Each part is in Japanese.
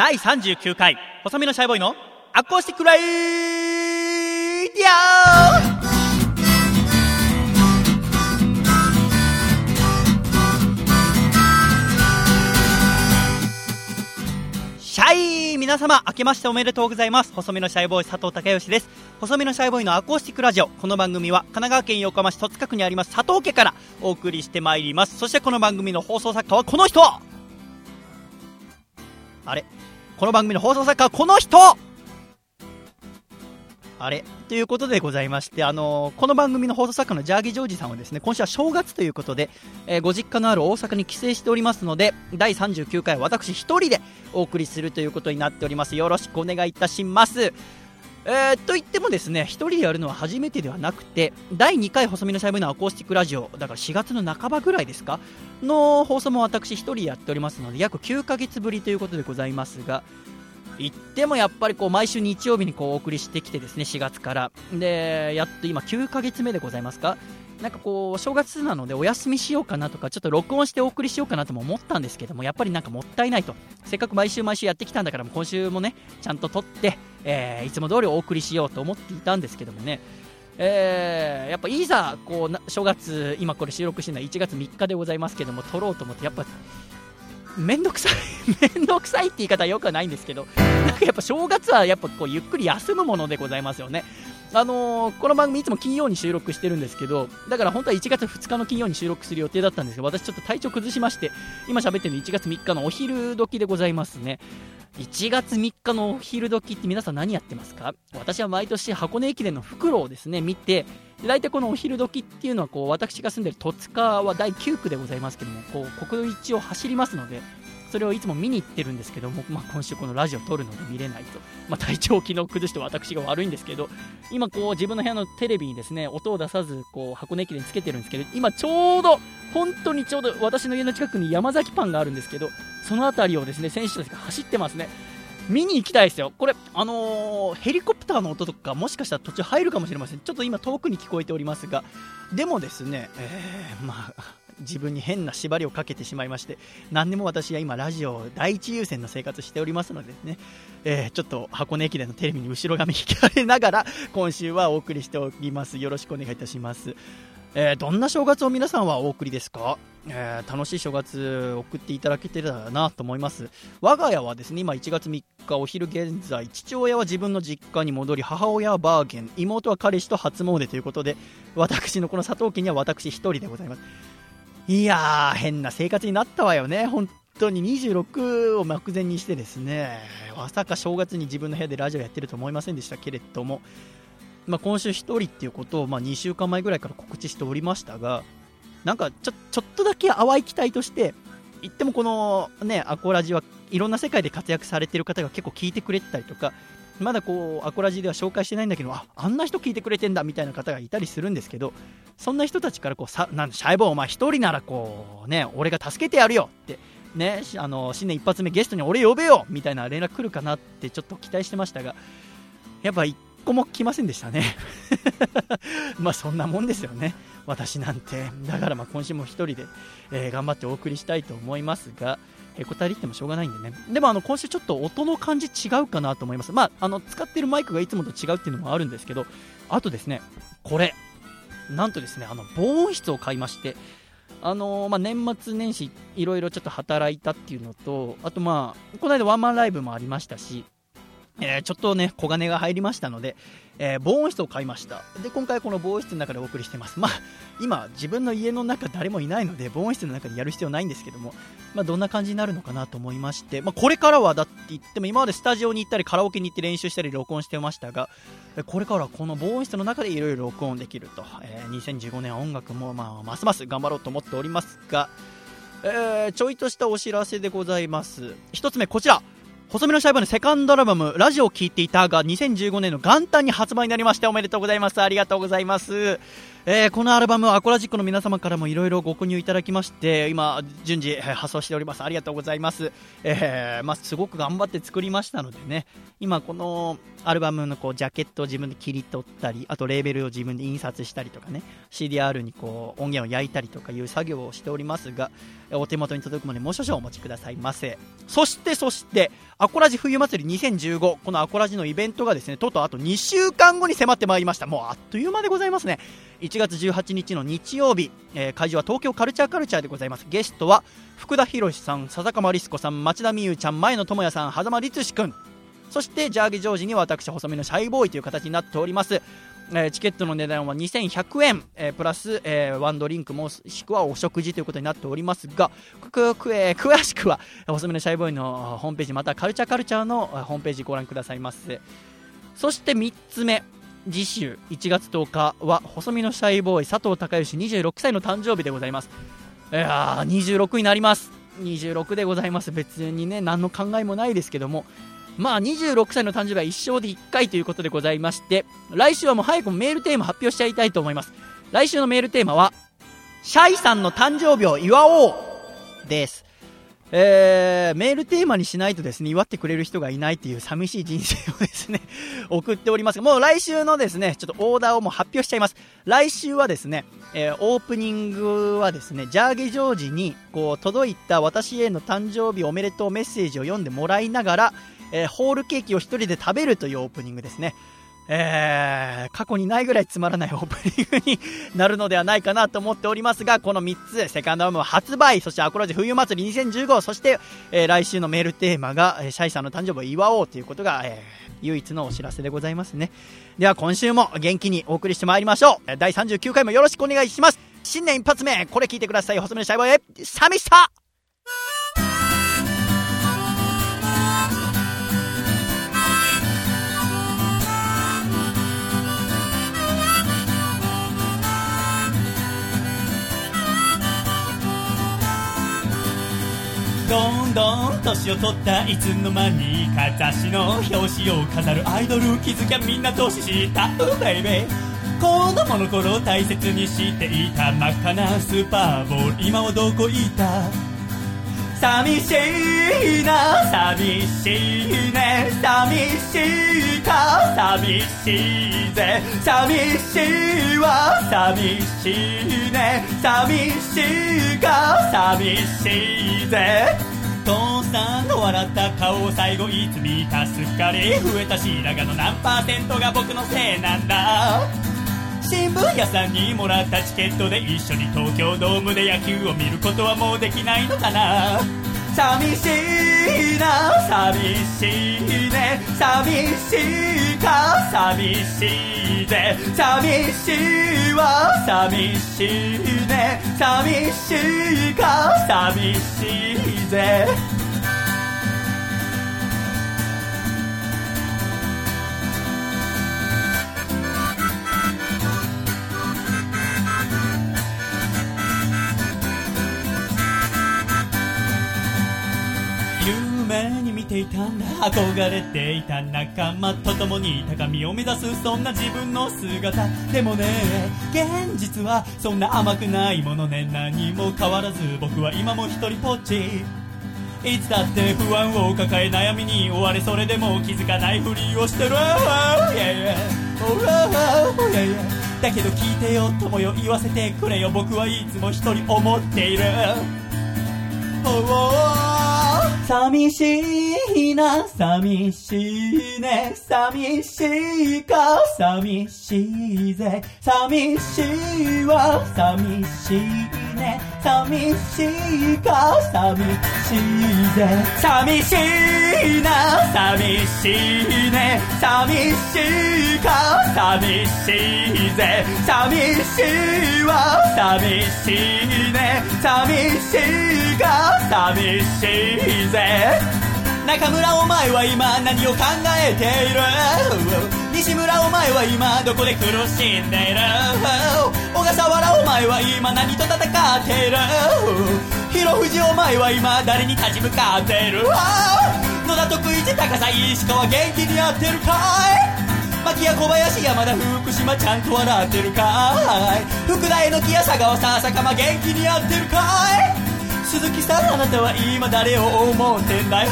第39回細身のシャイボーイのアコースティックライディオシャイ皆様明けましておめでとうございます。細身のシャイボーイ佐藤孝義です。細身のシャイボーイのアコースティックラジオ。この番組は神奈川県横浜市戸塚区にあります佐藤家からお送りしてまいります。そしてこの番組の放送作家はこの人。あれ？この番組の放送作家はこの人あれ？ということでございまして、あのーこの番組の放送作家のジャーギージョージさんはですね、今週は正月ということで、えーご実家のある大阪に帰省しておりますので、第39回私一人でお送りするということになっております。よろしくお願いいたします。えー、と言ってもですね、一人でやるのは初めてではなくて、第2回細身のシャイボーイのアコースティックラジオ、だから4月の半ばぐらいですか？の放送も私一人やっておりますので、約9ヶ月ぶりということでございますが、言ってもやっぱりこう毎週日曜日にこうお送りしてきてですね4月から。でやっと今9ヶ月目でございますか？なんかこう正月なのでお休みしようかなとかちょっと録音してお送りしようかなとも思ったんですけどもやっぱりなんかもったいないと。せっかく毎週毎週やってきたんだから今週もねちゃんと撮って、えーいつも通りお送りしようと思っていたんですけどもね。えーやっぱいざこうな正月今これ収録してるのは1月3日でございますけども撮ろうと思ってやっぱめんどくさい めんどくさいって言い方はよくはないんですけどなんかやっぱ正月はやっぱこうゆっくり休むものでございますよね。あのーこの番組いつも金曜に収録してるんですけどだから本当は1月2日の金曜に収録する予定だったんですけど私ちょっと体調崩しまして今喋ってるの1月3日のお昼時でございますね。1月3日のお昼時って皆さん何やってますか？私は毎年箱根駅伝の袋をですね見て大体このお昼時っていうのはこう私が住んでる戸塚は第9区でございますけどもこう国道1を走りますのでそれをいつも見に行ってるんですけども、まあ、今週このラジオ撮るので見れないと、まあ、体調を昨日崩して私が悪いんですけど今こう自分の部屋のテレビにですね音を出さずこう箱根駅伝つけてるんですけど今ちょうど本当にちょうど私の家の近くに山崎パンがあるんですけどその辺りをですね選手たちが走ってますね。見に行きたいですよ、これ、あのーヘリコプターの音とか、もしかしたら途中入るかもしれません、ちょっと今、遠くに聞こえておりますが、でもですね、えーまあ、自分に変な縛りをかけてしまいまして、何でも私は今、ラジオ第一優先の生活しておりますのでね、えーちょっと箱根駅伝のテレビに後ろ髪引かれながら、今週はお送りしております。よろしくお願いいたします。えーどんな正月を皆さんはお送りですか、えー楽しい正月送っていただけてたらなと思います。我が家はですね今1月3日お昼現在父親は自分の実家に戻り母親はバーゲン妹は彼氏と初詣ということで私のこの佐藤家には私一人でございます。いやー変な生活になったわよね。本当に26を目前にしてですねまさか正月に自分の部屋でラジオやってると思いませんでしたけれども。まあ、今週1人っていうことを、まあ、2週間前ぐらいから告知しておりましたがなんかちょちょっとだけ淡い期待として言ってもこのねアコラジはいろんな世界で活躍されてる方が結構聞いてくれてたりとかまだこうアコラジでは紹介してないんだけどああんな人聞いてくれてんだみたいな方がいたりするんですけどそんな人たちからこうさなんシャイボーお前一人ならこうね俺が助けてやるよってねあの新年一発目ゲストに俺呼べよみたいな連絡来るかなってちょっと期待してましたがやっぱ一個も来ませんでしたね。まあそんなもんですよね。私なんて。だからまあ今週も一人で、えー頑張ってお送りしたいと思いますがへこたりってもしょうがないんでね。でもあの今週ちょっと音の感じ違うかなと思います。まああの使ってるマイクがいつもと違うっていうのもあるんですけどあとですねこれ。なんとですねあの防音室を買いましてあのーまあ、年末年始いろいろちょっと働いたっていうのとあとまあこの間ワンマンライブもありましたしえーちょっとね、小金が入りましたので、えー防音室を買いました。で、今回この防音室の中でお送りしてます。まあ、今、自分の家の中誰もいないので、防音室の中でやる必要ないんですけども、まあ、どんな感じになるのかなと思いまして、まあ、これからはだって言っても、今までスタジオに行ったり、カラオケに行って練習したり、録音してましたが、これからはこの防音室の中でいろいろ録音できると、えー2015年は音楽も、まあ、ますます頑張ろうと思っておりますが、えーちょいとしたお知らせでございます。一つ目、こちら。細身のシャイボーイのセカンドアルバム、ラジオを聴いていたが、2015年の元旦に発売になりまして、おめでとうございます。ありがとうございます。えーこのアルバムはアコラジックの皆様からもいろいろご購入いただきまして今順次発送しておりますありがとうございます、えーまあ、すごく頑張って作りましたのでね今このアルバムのこうジャケットを自分で切り取ったりあとレーベルを自分で印刷したりとかね CDR にこう音源を焼いたりとかいう作業をしておりますがお手元に届くまでもう少々お待ちくださいませ。そしてそしてアコラジ冬祭り2015このアコラジのイベントがですねとうとうあと2週間後に迫ってまいりました。もうあっという間でございますね。1月18日の日曜日、えー会場は東京カルチャーカルチャーでございます。ゲストは福田博さん笹川リス子さん町田美優ちゃん前野智也さん狭間律史くんそしてジャーゲジョージに私細身のシャイボーイという形になっております。えーチケットの値段は2100円、えープラス、えーワンドリンクもしくはお食事ということになっておりますがくくえー詳しくは細身のシャイボーイのホームページまたカルチャーカルチャーのホームページご覧くださいませそして3つ目。次週1月10日は細身のシャイボーイ佐藤孝義26歳の誕生日でございます。いやー26になります。26でございます。別にね何の考えもないですけども。まあ26歳の誕生日は一生で1回ということでございまして来週はもう早くもメールテーマ発表しちゃいたいと思います来週のメールテーマはシャイさんの誕生日を祝おうですえー、メールテーマにしないとですね、祝ってくれる人がいないっていう寂しい人生をですね、送っておりますがもう来週のですね、ちょっとオーダーをもう発表しちゃいます。来週はですね、えーオープニングはですね、ジャーゲジョージに、こう、届いた私への誕生日おめでとうメッセージを読んでもらいながら、えーホールケーキを一人で食べるというオープニングですね。えー過去にないぐらいつまらないオープニングになるのではないかなと思っておりますが、この3つ、セカンドアルバム発売、そしてアコラジ冬祭り2015、そして、えー来週のメールテーマが、えーシャイさんの誕生日を祝おうということが、えー唯一のお知らせでございますね。では今週も元気にお送りしてまいりましょう。第39回もよろしくお願いします。新年一発目、これ聞いてください。細めのシャイボーイ、寂しさどんどん年を取ったいつの間にか雑誌の表紙を飾るアイドル気づきゃみんな年下うベイベー子供の頃大切にしていた真っ赤なスーパーボール。今はどこいた？寂しいな寂しいね寂しいか寂しいぜ寂しいわ寂しいね寂しいか寂しいぜ。父さんの笑った顔を最後いつ見たすっかり増えた白髪の何パーセントが僕のせいなんだ。新聞屋さんにもらったチケットで一緒に東京ドームで野球を見ることはもうできないのかな？寂しいな寂しいね。寂しいか寂しいぜ寂しいわ寂しいね。寂しいか寂しいぜ。夢に見ていたんだ憧れていた仲間と共に高みを目指すそんな自分の姿。でもね現実はそんな甘くないものね。何も変わらず僕は今も一人ぽっち。いつだって不安を抱え悩みに追われそれでも気づかないふりをしてる。だけど聞いてよ友よ言わせてくれよ。僕はいつも一人思っている。Oh, oh, oh. 寂しいな寂しいね寂しいか寂しいぜ。寂しいわ寂しいね。寂しいか寂しいぜ。寂しいな寂しいね。寂しいか寂しいぜ。寂しいわ寂しいね。寂しいか寂しいぜ。中村お前は今何を考えている？西村お前は今どこで苦しんでいる？小笠原お前は今何と戦っている？広藤お前は今誰に立ち向かっている？野田徳一高さ石川元気にやってるかい？牧屋小林山田福島ちゃんと笑ってるかい？福田榎木や佐川さ坂間元気にやってるかい？鈴木さんあなたは今誰を思ってんだよ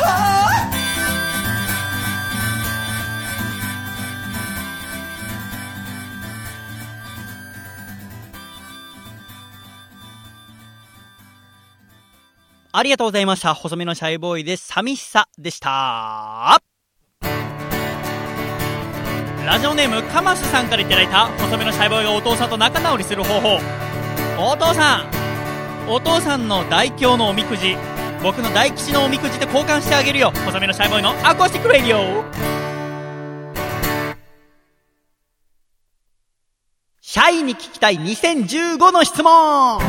ありがとうございました。細身のシャイボーイで。寂しさでした。ラジオネーム、カマスさんからいただいた、細身のシャイボーイがお父さんと仲直りする方法。お父さんお父さんの大凶のおみくじ、僕の大吉のおみくじで交換してあげるよ。細身のシャイボーイのアコースティックレディオ。シャイに聞きたい2015の質問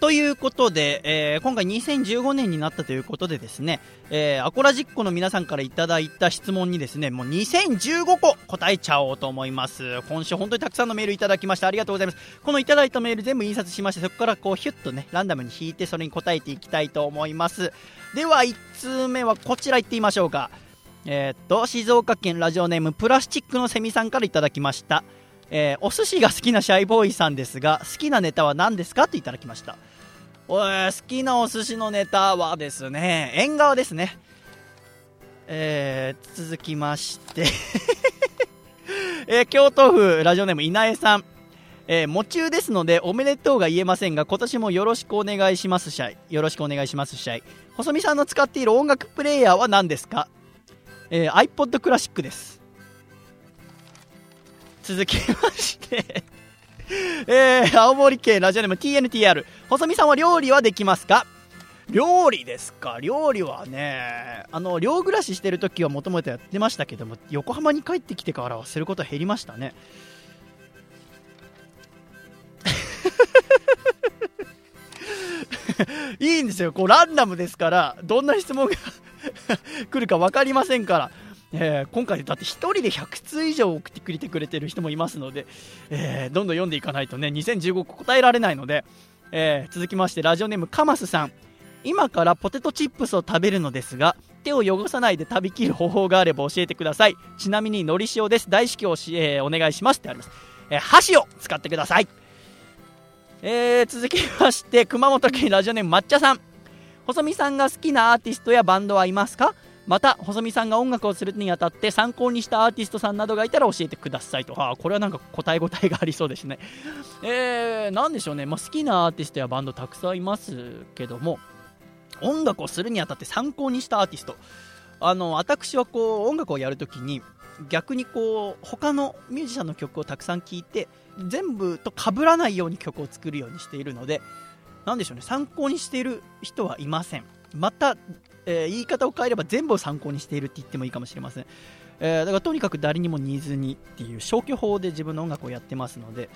ということで、えー今回2015年になったということでですね、えーアコラジッコの皆さんからいただいた質問にですね、もう2015個答えちゃおうと思います。今週本当にたくさんのメールいただきましてありがとうございます。このいただいたメール全部印刷しまして、そこからこうヒュッとね、ランダムに引いてそれに答えていきたいと思います。では、1通目はこちら行ってみましょうか。えーっと、静岡県ラジオネームプラスチックのセミさんからいただきました。えーお寿司が好きなシャイボーイさんですが、好きなネタは何ですか？といただきました。お好きなお寿司のネタはですね縁側ですね。えー、続きまして。えー京都府ラジオネーム稲江さん。えー、夢中ですのでおめでとうが言えませんが今年もよろしくお願いしますシャイよろしくお願いしますシャイ細見さんの使っている音楽プレイヤーは何ですか、えー、iPod クラシックです。続きまして。えー、青森県ラジオネーム TNTR 細見さんは料理はできますか？料理ですか？料理はねあの寮暮らししてる時はもともとやってましたけども横浜に帰ってきてからはすることは減りましたね。いいんですよ。こうランダムですからどんな質問が 来るか分かりませんから。えー今回だって1人で100通以上送ってくれてくれてる人もいますので、えーどんどん読んでいかないとね2015答えられないので、えー続きましてラジオネームカマスさん。今からポテトチップスを食べるのですが手を汚さないで食べきる方法があれば教えてください。ちなみにのり塩です。大至急、えーお願いしますってあります、えー箸を使ってください。えー続きまして熊本県ラジオネーム抹茶さん。細見さんが好きなアーティストやバンドはいますか？また細見さんが音楽をするにあたって参考にしたアーティストさんなどがいたら教えてくださいと。あこれはなんか答え応えがありそうですね。えー、なんでしょうね、まあ、好きなアーティストやバンドたくさんいますけども音楽をするにあたって参考にしたアーティスト。あの私はこう音楽をやるときに逆にこう他のミュージシャンの曲をたくさん聴いて全部と被らないように曲を作るようにしているのでなんでしょうね。参考にしている人はいません。また、えー言い方を変えれば全部を参考にしているって言ってもいいかもしれません、えーだからとにかく誰にも似ずにっていう消去法で自分の音楽をやってますので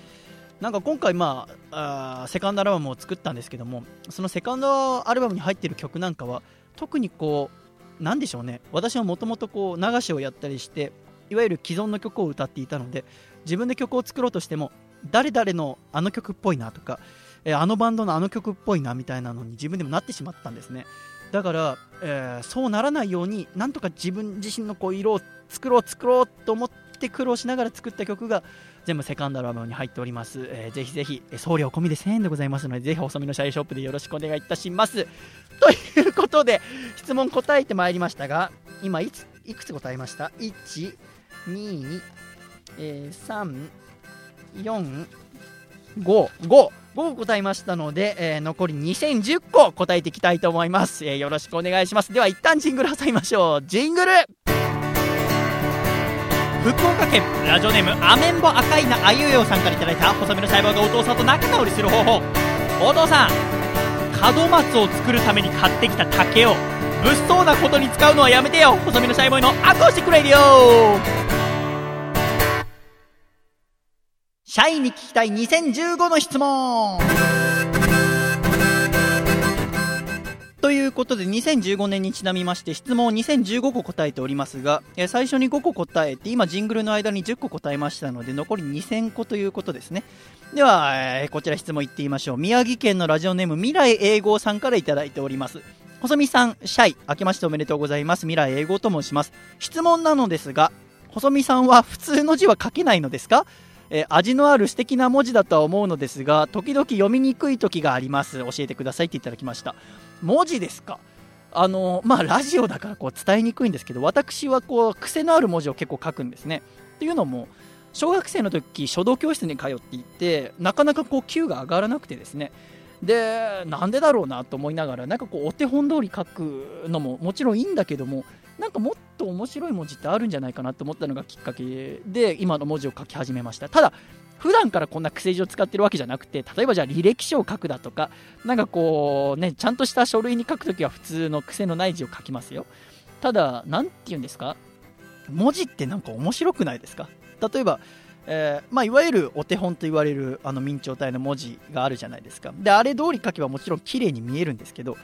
なんか今回、まあ、あセカンドアルバムを作ったんですけどもそのセカンドアルバムに入っている曲なんかは特にこうなんでしょうね。私はもともとこう流しをやったりしていわゆる既存の曲を歌っていたので自分で曲を作ろうとしても誰々のあの曲っぽいなとか、えあのバンドのあの曲っぽいなみたいなのに自分でもなってしまったんですね。だから、えーそうならないようになんとか自分自身のこう色を作ろう作ろうと思って苦労しながら作った曲が全部セカンドアルバムに入っております、えーぜひぜひ送料込みで1000円でございますのでぜひ細身のシャイショップでよろしくお願いいたします。ということで質問答えてまいりましたが今いついくつ答えました？1 2、3 4 5 5 5答えましたので、えー残り2010個答えていきたいと思います、えーよろしくお願いします。では一旦ジングル挟みましょう。ジングル。福岡県。ラジオネームアメンボ赤いなあゆよさんからいただいた細身の細胞がお父さんと仲直りする方法。お父さん門松を作るために買ってきた竹を物騒なことに使うのはやめてよ。細身のシャイボーイのアコースティックレディオシャイに聞きたい2015の質問。ということで2015年にちなみまして質問を2015個答えておりますが、え最初に5個答えて今ジングルの間に10個答えましたので残り2000個ということですね。では、えこちら質問いってみましょう。宮城県のラジオネーム未来英語さんからいただいております。細見さん、シャイ、明けましておめでとうございます。未来英語と申します。質問なのですが、細見さんは普通の字は書けないのですか？えー、味のある素敵な文字だとは思うのですが、時々読みにくい時があります。教えてくださいっていただきました。文字ですか？あのまあ、ラジオだからこう伝えにくいんですけど、私はこう癖のある文字を結構書くんですね。っていうのも、小学生の時書道教室に通っていて、なかなかこう Q が上がらなくてですね、で、なんでだろうなと思いながら、なんかこうお手本通り書くのももちろんいいんだけども、なんかもっと面白い文字ってあるんじゃないかなと思ったのがきっかけで、今の文字を書き始めました。ただ、普段からこんな癖字を使ってるわけじゃなくて、例えばじゃあ履歴書を書くだとか、なんかこうね、ちゃんとした書類に書くときは普通の癖のない字を書きますよ。ただ、なんて言うんですか？文字ってなんか面白くないですか？例えば、えー、まあ、いわゆるお手本と言われるあの明朝体の文字があるじゃないですか。で、あれ通り書けばもちろん綺麗に見えるんですけど、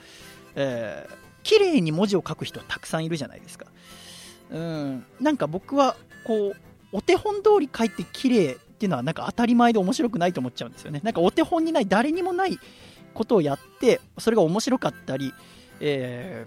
えー、綺麗に文字を書く人はたくさんいるじゃないですか。うん、なんか僕はこう、お手本通り書いて綺麗っていうのはなんか当たり前で面白くないと思っちゃうんですよね。なんかお手本にない誰にもないことをやってそれが面白かったり、え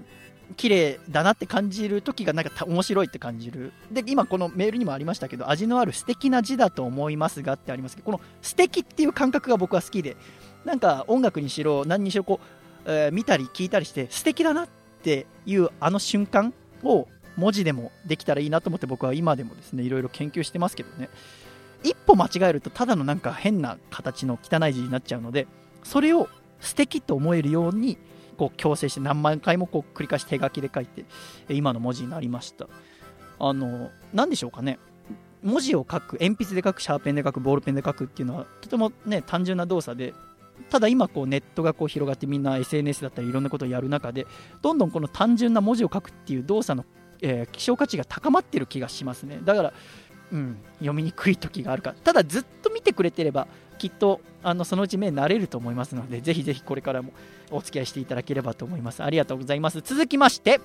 ー、綺麗だなって感じる時がなんか面白いって感じる。で、今このメールにもありましたけど、味のある素敵な字だと思いますがってありますけど、この素敵っていう感覚が僕は好きで、なんか音楽にしろ何にしろこう、えー、見たり聞いたりして素敵だなってていうあの瞬間を文字でもできたらいいなと思って僕は今でもですね、いろいろ研究してますけどね。一歩間違えるとただのなんか変な形の汚い字になっちゃうのでそれを素敵と思えるようにこう強制して何万回もこう繰り返し手書きで書いて今の文字になりましたあの何でしょうかね文字を書く鉛筆で書くシャーペンで書くボールペンで書くっていうのはとてもね単純な動作でただ今こうネットがこう広がってみんな SNS だったりいろんなことをやる中でどんどんこの単純な文字を書くっていう動作の、えー、希少価値が高まってる気がしますね。だからうん、読みにくい時があるか。ただずっと見てくれてればきっとあのそのうち目慣れると思いますのでぜひぜひこれからもお付き合いしていただければと思います。ありがとうございます。続きまして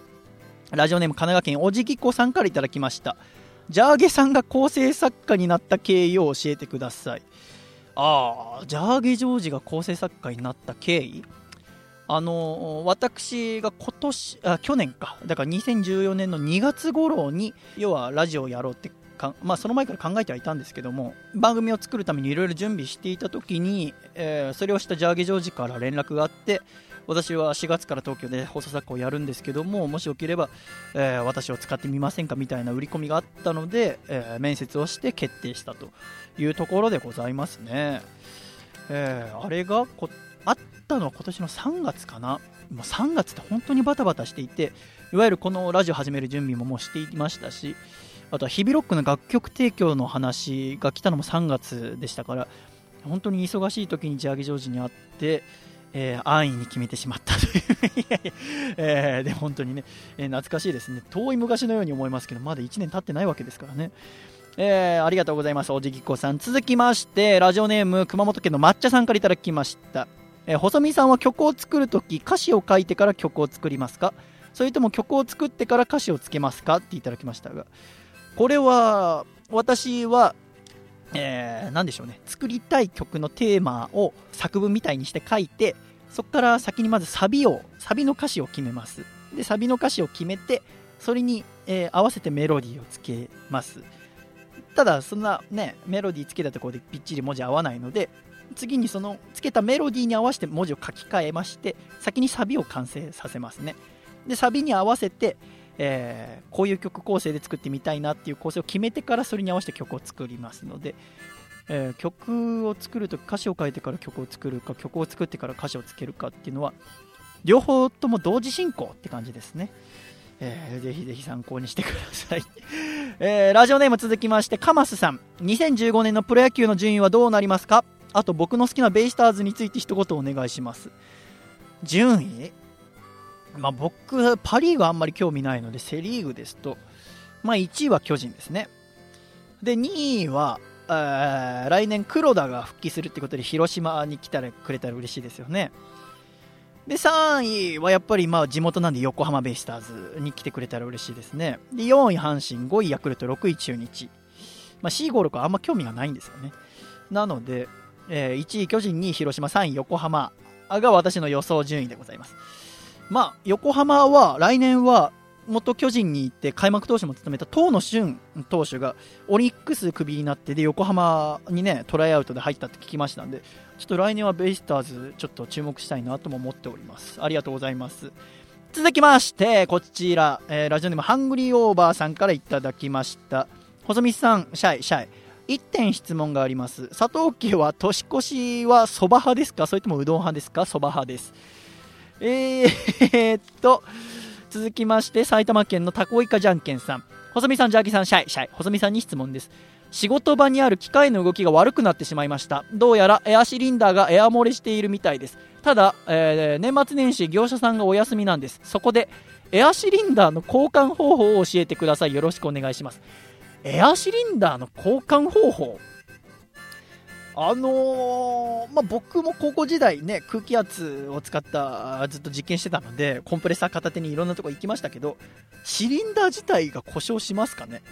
ラジオネーム神奈川県おじぎこさんからいただきました。ジャーゲさんが構成作家になった経緯を教えてください。ああジャーゲジョージが構成作家になった経緯。あの私が今年あ去年か。だから2014年の2月頃に要はラジオをやろうってかまあ、その前から考えてはいたんですけども番組を作るためにいろいろ準備していた時に、えー、それをしたジャーゲジョージから連絡があって私は4月から東京で放送作家をやるんですけどももしよければ、えー、私を使ってみませんかみたいな売り込みがあったので、えー、面接をして決定したと。いうところでございますね、えあれがこあったのは今年の3月かな。もう3月って本当にバタバタしていていわゆるこのラジオ始める準備ももうしていましたしあとは日々ロックの楽曲提供の話が来たのも3月でしたから、本当に忙しい時にジャーギジョージに会って、えー、安易に決めてしまったという。えー、で本当にね、えー、懐かしいですね。遠い昔のように思いますけどまだ1年経ってないわけですからね。えー、ありがとうございます。おじぎこさん。続きましてラジオネーム熊本県の抹茶さんからいただきました、えー、細見さんは曲を作るとき歌詞を書いてから曲を作りますか？それとも曲を作ってから歌詞をつけますか？っていただきましたが。これは、私は、えー、なんでしょうね、作りたい曲のテーマを作文みたいにして書いて、そこから先にまずサビを、サビの歌詞を決めます。で、サビの歌詞を決めて、それに、えー、合わせてメロディーをつけます。ただ、そんなね、メロディーつけたところでぴっちり文字合わないので、次にそのつけたメロディーに合わせて文字を書き換えまして、先にサビを完成させますね。で、サビに合わせて、えー、こういう曲構成で作ってみたいなっていう構成を決めてからそれに合わせて曲を作りますので、えー、曲を作ると歌詞を書いてから曲を作るか曲を作ってから歌詞をつけるかっていうのは両方とも同時進行って感じですね、えー、ぜひぜひ参考にしてください、えー、ラジオネーム続きましてカマスさん。2015年のプロ野球の順位はどうなりますか？あと僕の好きなベイスターズについて一言お願いします。順位？まあ、僕、パ・リーグはあんまり興味ないので、セ・リーグですと、まあ、1位は巨人ですね。で、2位は、来年黒田が復帰するってことで広島に来たらくれたら嬉しいですよね。で、3位はやっぱりまあ地元なんで横浜ベイスターズに来てくれたら嬉しいですね。で、4位阪神、5位ヤクルト、6位中日。まあ、シーゴールかあんま興味がないんですよね。なので、えー、1位巨人、2位広島、3位横浜が私の予想順位でございます。まあ、横浜は来年は元巨人に行って開幕投手も務めた東野俊投手がオリックスクビになってで横浜にねトライアウトで入ったって聞きましたんでちょっと来年はベイスターズちょっと注目したいなとも思っております。ありがとうございます。続きましてこちら、えー、ラジオネームハングリーオーバーさんからいただきました。細見さんシャイシャイ1点質問があります。佐藤家は年越しはそば派ですか？それともうどん派ですか？そば派です。えー、っと続きまして埼玉県のたこいかじゃんけんさん。細見さんジャーキさんシャイシャイ。細見さんに質問です。仕事場にある機械の動きが悪くなってしまいました。どうやらエアシリンダーがエア漏れしているみたいです。ただ、えー、年末年始業者さんがお休みなんです。そこでエアシリンダーの交換方法を教えてください。よろしくお願いします。エアシリンダーの交換方法？あのー、まあ、僕も高校時代ね、空気圧を使ったずっと実験してたので、コンプレッサー片手にいろんなとこ行きましたけど、シリンダー自体が故障しますかね？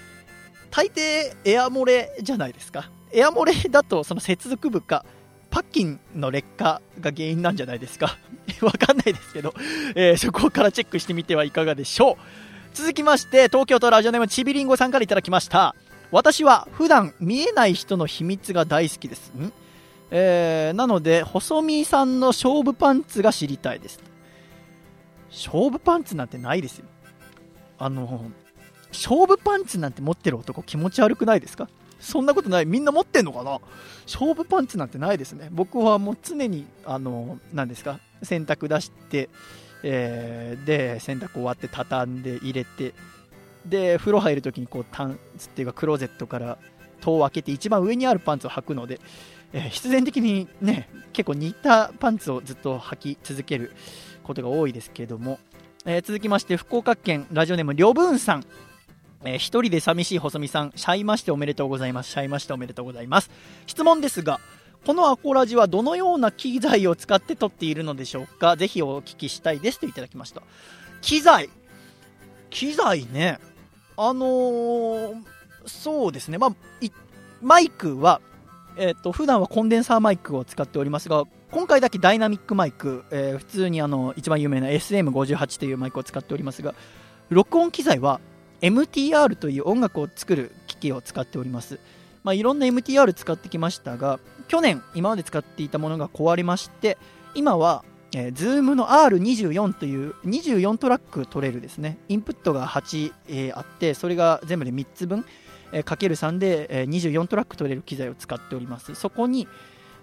大抵エア漏れじゃないですか？エア漏れだとその接続部か、パッキンの劣化が原因なんじゃないですか？わかんないですけど、えー、そこからチェックしてみてはいかがでしょう？続きまして、東京都ラジオネームちびりんごさんからいただきました。私は普段見えない人の秘密が大好きです。ん？えー、なので、細見さんの勝負パンツが知りたいです。勝負パンツなんてないですよ。あの、勝負パンツなんて持ってる男気持ち悪くないですか？そんなことない。みんな持ってんのかな？勝負パンツなんてないですね。僕はもう常に、あの、何ですか？洗濯出して、えー、で、洗濯終わって畳んで入れて、で風呂入るときにこうタンスっていうかクローゼットから戸を開けて一番上にあるパンツを履くので、えー、必然的にね結構似たパンツをずっと履き続けることが多いですけども、えー、続きまして福岡県ラジオネームりょぶんさんえー、一人で寂しい細見さん、シャイましておめでとうございます。シャイましておめでとうございます。質問ですが、このアコラジはどのような機材を使って撮っているのでしょうか？ぜひお聞きしたいですといただきました。機材機材ね。あのー、そうですね、まあ、マイクは、えっ、ー、と、普段はコンデンサーマイクを使っておりますが、今回だけダイナミックマイク、えー、普通にあの、一番有名な SM58 というマイクを使っておりますが、録音機材は MTR という音楽を作る機器を使っております。まあ、いろんな MTR 使ってきましたが、去年、今まで使っていたものが壊れまして、今はえー、Zoom の R24 という24トラック取れるですね、インプットが8、えー、あって、それが全部で3つ分、えー、かける3で、えー、24トラック取れる機材を使っております。そこに、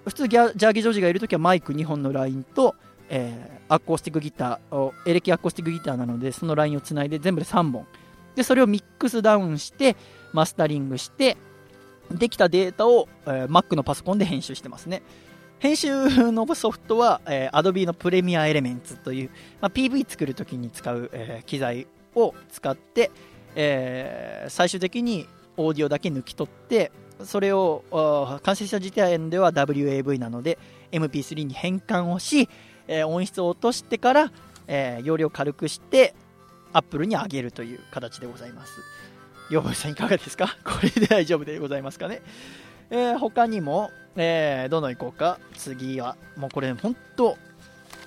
普通ギャ、ジャーギジョージがいるときはマイク2本のラインと、えー、アコースティックギター、エレキアコースティックギターなので、そのラインをつないで全部で3本。で、それをミックスダウンして、マスタリングして、できたデータを、えー、Mac のパソコンで編集してますね。編集のソフトは、えー、Adobe のプレミアエレメンツという、まあ、PV 作るときに使う、えー、機材を使って、えー、最終的にオーディオだけ抜き取ってそれを完成した時点では WAV なので MP3 に変換をし、えー、音質を落としてから、えー、容量を軽くして Apple に上げるという形でございます。ヨボさんいかがですか？これで大丈夫でございますかね？えー、他にも、えー、どの行こうか。次は、もうこれ、本当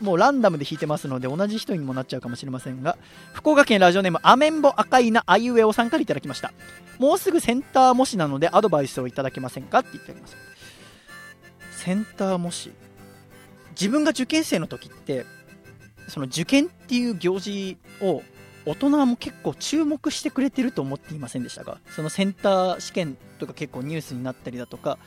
もうランダムで弾いてますので、同じ人にもなっちゃうかもしれませんが、福岡県ラジオネーム、アメンボ赤いなあいうえおさんからいただきました。もうすぐセンター模試なので、アドバイスをいただけませんかって言ってあります。センター模試。自分が受験生の時って、その受験っていう行事を大人も結構注目してくれてると思っていませんでしたが、そのセンター試験とか結構ニュースになったりだとか、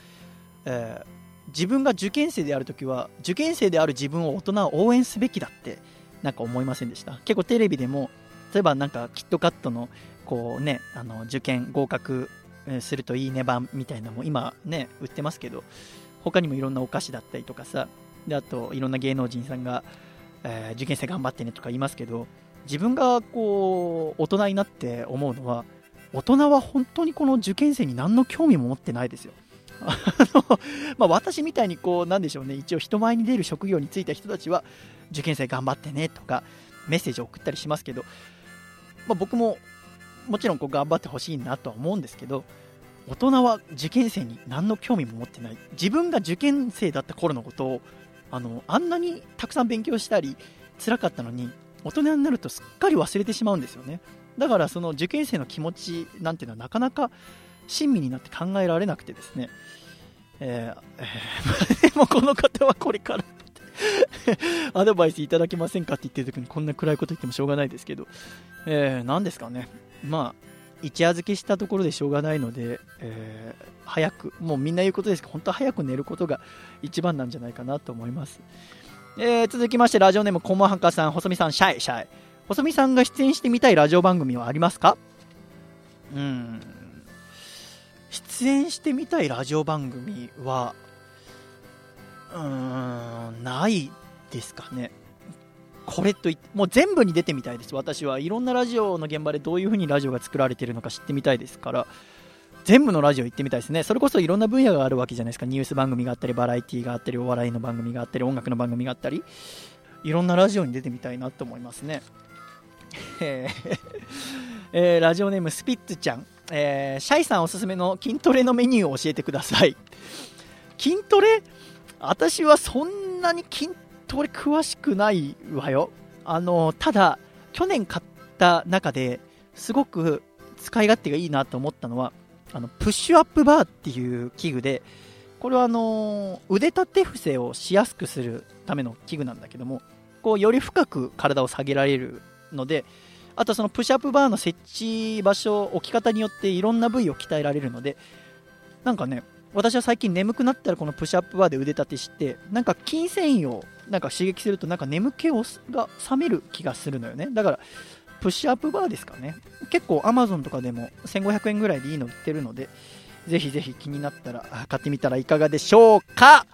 えー、自分が受験生であるときは、受験生である自分を大人は応援すべきだってなんか思いませんでした？結構テレビでも、例えばなんかキットカットのこうね、あの受験合格するといいね版みたいなのも今ね、売ってますけど、他にもいろんなお菓子だったりとかさ、であといろんな芸能人さんが、えー、受験生頑張ってねとか言いますけど、自分がこう大人になって思うのは大人は本当にこの受験生に何の興味も持ってないですよ。あのまあ、私みたいにこうなんでしょうね。一応人前に出る職業に就いた人たちは受験生頑張ってねとかメッセージを送ったりしますけど、まあ、僕ももちろんこう頑張ってほしいなとは思うんですけど大人は受験生に何の興味も持ってない。自分が受験生だった頃のことをあのあんなにたくさん勉強したり辛かったのに大人になるとすっかり忘れてしまうんですよね。だからその受験生の気持ちなんていうのはなかなか親身になって考えられなくてですね、えーえーで もこの方はこれから。アドバイスいただけませんかって言ってる時にこんな暗いこと言ってもしょうがないですけど、えー、何ですかね。まあ一夜漬けしたところでしょうがないので、えー、早くもうみんな言うことですけど本当は早く寝ることが一番なんじゃないかなと思います。えー、続きましてラジオネームこもはかさん細見さんシャイシャイ。細見さんが出演してみたいラジオ番組はありますか？うん。出演してみたいラジオ番組はうーんないですかね。これと言ってもう全部に出てみたいです。私は。いろんなラジオの現場でどういう風にラジオが作られてるのか知ってみたいですから全部のラジオ行ってみたいですね。それこそいろんな分野があるわけじゃないですか。ニュース番組があったりバラエティーがあったりお笑いの番組があったり音楽の番組があったりいろんなラジオに出てみたいなと思いますね。ええーラジオネームスピッツちゃん、えーシャイさんおすすめの筋トレのメニューを教えてください。筋トレ？私はそんなに筋トレ詳しくないわよ。あのただ去年買った中ですごく使い勝手がいいなと思ったのはあのプッシュアップバーっていう器具でこれはあの腕立て伏せをしやすくするための器具なんだけどもこうより深く体を下げられるのであとそのプッシュアップバーの設置場所置き方によっていろんな部位を鍛えられるのでなんかね私は最近眠くなったらこのプッシュアップバーで腕立てしてなんか筋繊維をなんか刺激するとなんか眠気をが覚める気がするのよね。だからプッシュアップバーですかね。結構 Amazon とかでも1500円ぐらいでいいの売ってるのでぜひぜひ気になったら買ってみたらいかがでしょうか。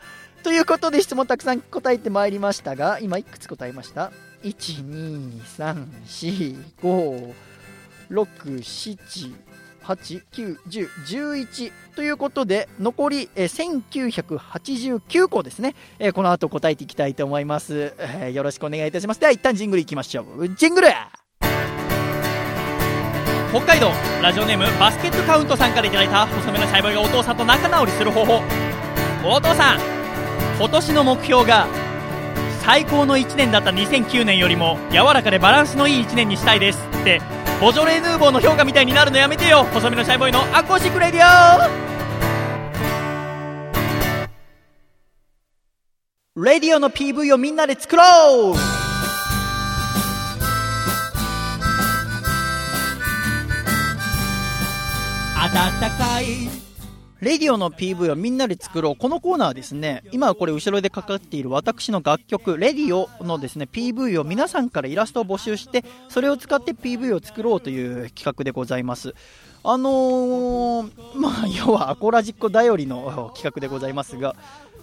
ということで質問たくさん答えてまいりましたが今いくつ答えました？1234567891011ということで残りえー1989個ですね、えこの後答えていきたいと思います、えよろしくお願いいたします。では一旦ジングルいきましょう。ジングル!北海道ラジオネームバスケットカウントさんからいただいた細身のシャイボーイがお父さんと仲直りする方法。お父さん今年の目標が最高の1年だった2009年よりも柔らかでバランスのいい1年にしたいですってボジョレ・ヌーボーの評価みたいになるのやめてよ。細身のシャイボーイのアコースティックレディオ。レディオの PV をみんなで作ろう。暖かいレディオの PV をみんなで作ろう。このコーナーはですね、今これ後ろでかかっている私の楽曲、レディオのですね、PV を皆さんからイラストを募集して、それを使って PV を作ろうという企画でございます。あのー、まあ、要はアコラジッコ頼りの企画でございますが、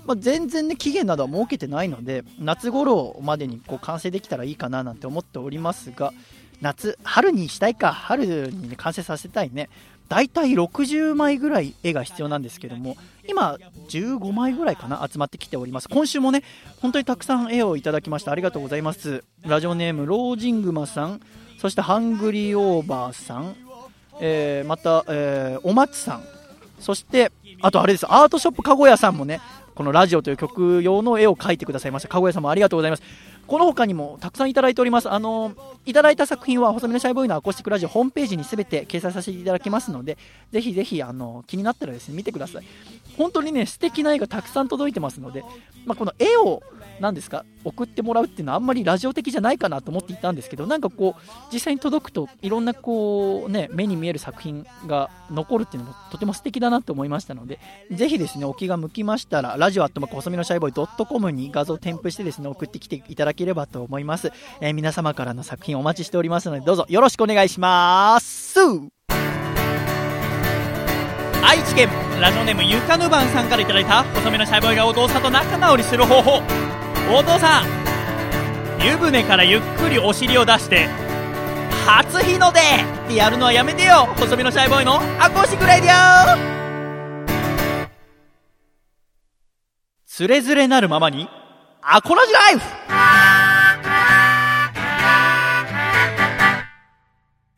まあ、全然ね、期限などは設けてないので、夏頃までにこう完成できたらいいかななんて思っておりますが、夏、春にしたいか、春に、ね、完成させたいね。大体60枚ぐらい絵が必要なんですけども今15枚ぐらいかな集まってきております。今週もね本当にたくさん絵をいただきました。ありがとうございます。ラジオネームロージングマさん。そしてハングリーオーバーさん、えーまた、えーお松さん。そしてあとあれです。アートショップかごやさんもねこのラジオという曲用の絵を描いてくださいました。かごやさんもありがとうございます。この他にもたくさんいただいております。あのいただいた作品は細身のシャイボーイのアコースティックラジオホームページにすべて掲載させていただきますので、ぜひぜひあの気になったらですね見てください。本当にね素敵な絵がたくさん届いてますので、まあ、この絵を何ですか送ってもらうっていうのはあんまりラジオ的じゃないかなと思っていたんですけど、なんかこう実際に届くといろんなこうね目に見える作品が残るっていうのもとても素敵だなと思いましたので、ぜひですねお気が向きましたらラジオアットマーク細身のシャイボーイドットコムに画像を添付してですね送ってきていただければと思います。えー皆様からの作品お待ちしておりますのでどうぞよろしくお願いします。愛知県ラジオネームゆかぬばんさんからいただいた細身のシャイボーイがお父さんと仲直りする方法。お父さん湯船からゆっくりお尻を出して初日の出ってやるのはやめてよ。細身のシャイボーイのアコースティックレディオ。つれづれなるままにアコラジライフ。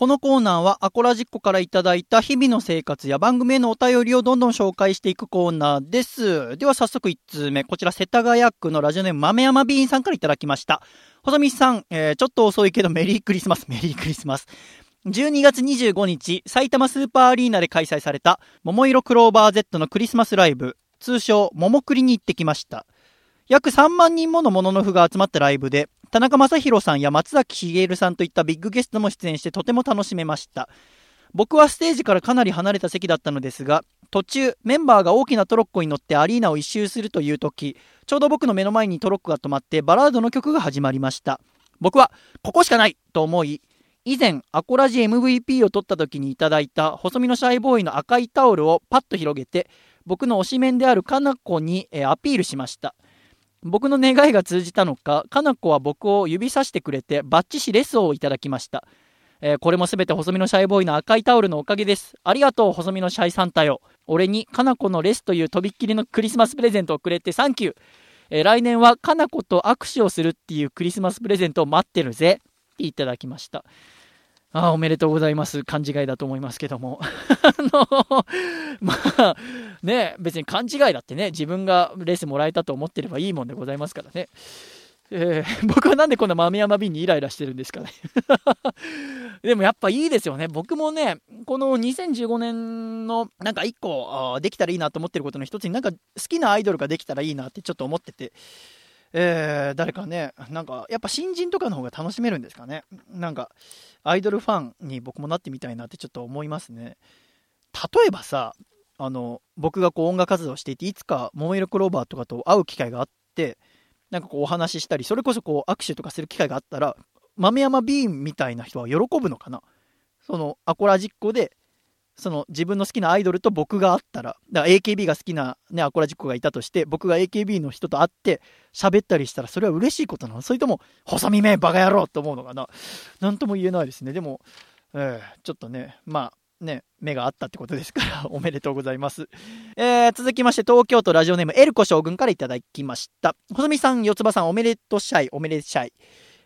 このコーナーはアコラジッコからいただいた日々の生活や番組へのお便りをどんどん紹介していくコーナーです。では早速1通目。こちら世田谷区のラジオネーム豆山ビーンさんからいただきました。細見さん、えー、ちょっと遅いけどメリークリスマス、メリークリスマス。12月25日、埼玉スーパーアリーナで開催された、桃色クローバー Z のクリスマスライブ、通称、桃クリに行ってきました。約3万人ものモノノフが集まったライブで、田中正宏さんや松崎しげるさんといったビッグゲストも出演してとても楽しめました。僕はステージからかなり離れた席だったのですが、途中、メンバーが大きなトロッコに乗ってアリーナを一周するという時、ちょうど僕の目の前にトロッコが止まってバラードの曲が始まりました。僕は、ここしかないと思い、以前、アコラジ MVP を取った時にいただいた細身のシャイボーイの赤いタオルをパッと広げて、僕の推しメンであるかなこに、アピールしました。僕の願いが通じたのか、かなこは僕を指さしてくれて、バッチシレスをいただきました。えーこれもすべて細身のシャイボーイの赤いタオルのおかげです。ありがとう、細身のシャイサンタよ。俺に、かなこのレスというとびっきりのクリスマスプレゼントをくれてサンキュー。えー来年はかなこと握手をするっていうクリスマスプレゼントを待ってるぜ。っていただきました。ああ、おめでとうございます。勘違いだと思いますけども。あの、まあ、ね、別に勘違いだってね、自分がレースもらえたと思ってればいいもんでございますからね。えー 僕はなんでこんな豆山瓶にイライラしてるんですかね。でもやっぱいいですよね。僕もね、この2015年のなんか一個できたらいいなと思ってることの一つになんか好きなアイドルができたらいいなってちょっと思ってて、えー誰かね、なんかやっぱ新人とかの方が楽しめるんですかね。なんかアイドルファンに僕もなってみたいなってちょっと思いますね。例えばさ、あの、僕がこう音楽活動していて、いつか桃色クローバーとかと会う機会があって、なんかこうお話ししたり、それこそこう握手とかする機会があったら、豆山ビーンみたいな人は喜ぶのかなそのアコラジッコで、その自分の好きなアイドルと僕が会ったら、だから AKB が好きな、ね、アコラジッコがいたとして、僕が AKB の人と会って喋ったりしたら、それは嬉しいことなの？それとも、細身めバカ野郎と思うのかな？なんとも言えないですね。でも、えーちょっとね、まあ、ね、目があったってことですから、おめでとうございます。えー続きまして、東京都ラジオネーム、エルコ将軍からいただきました。細見さん、四つ葉さん、おめでとうシャイ、おめでシャイ。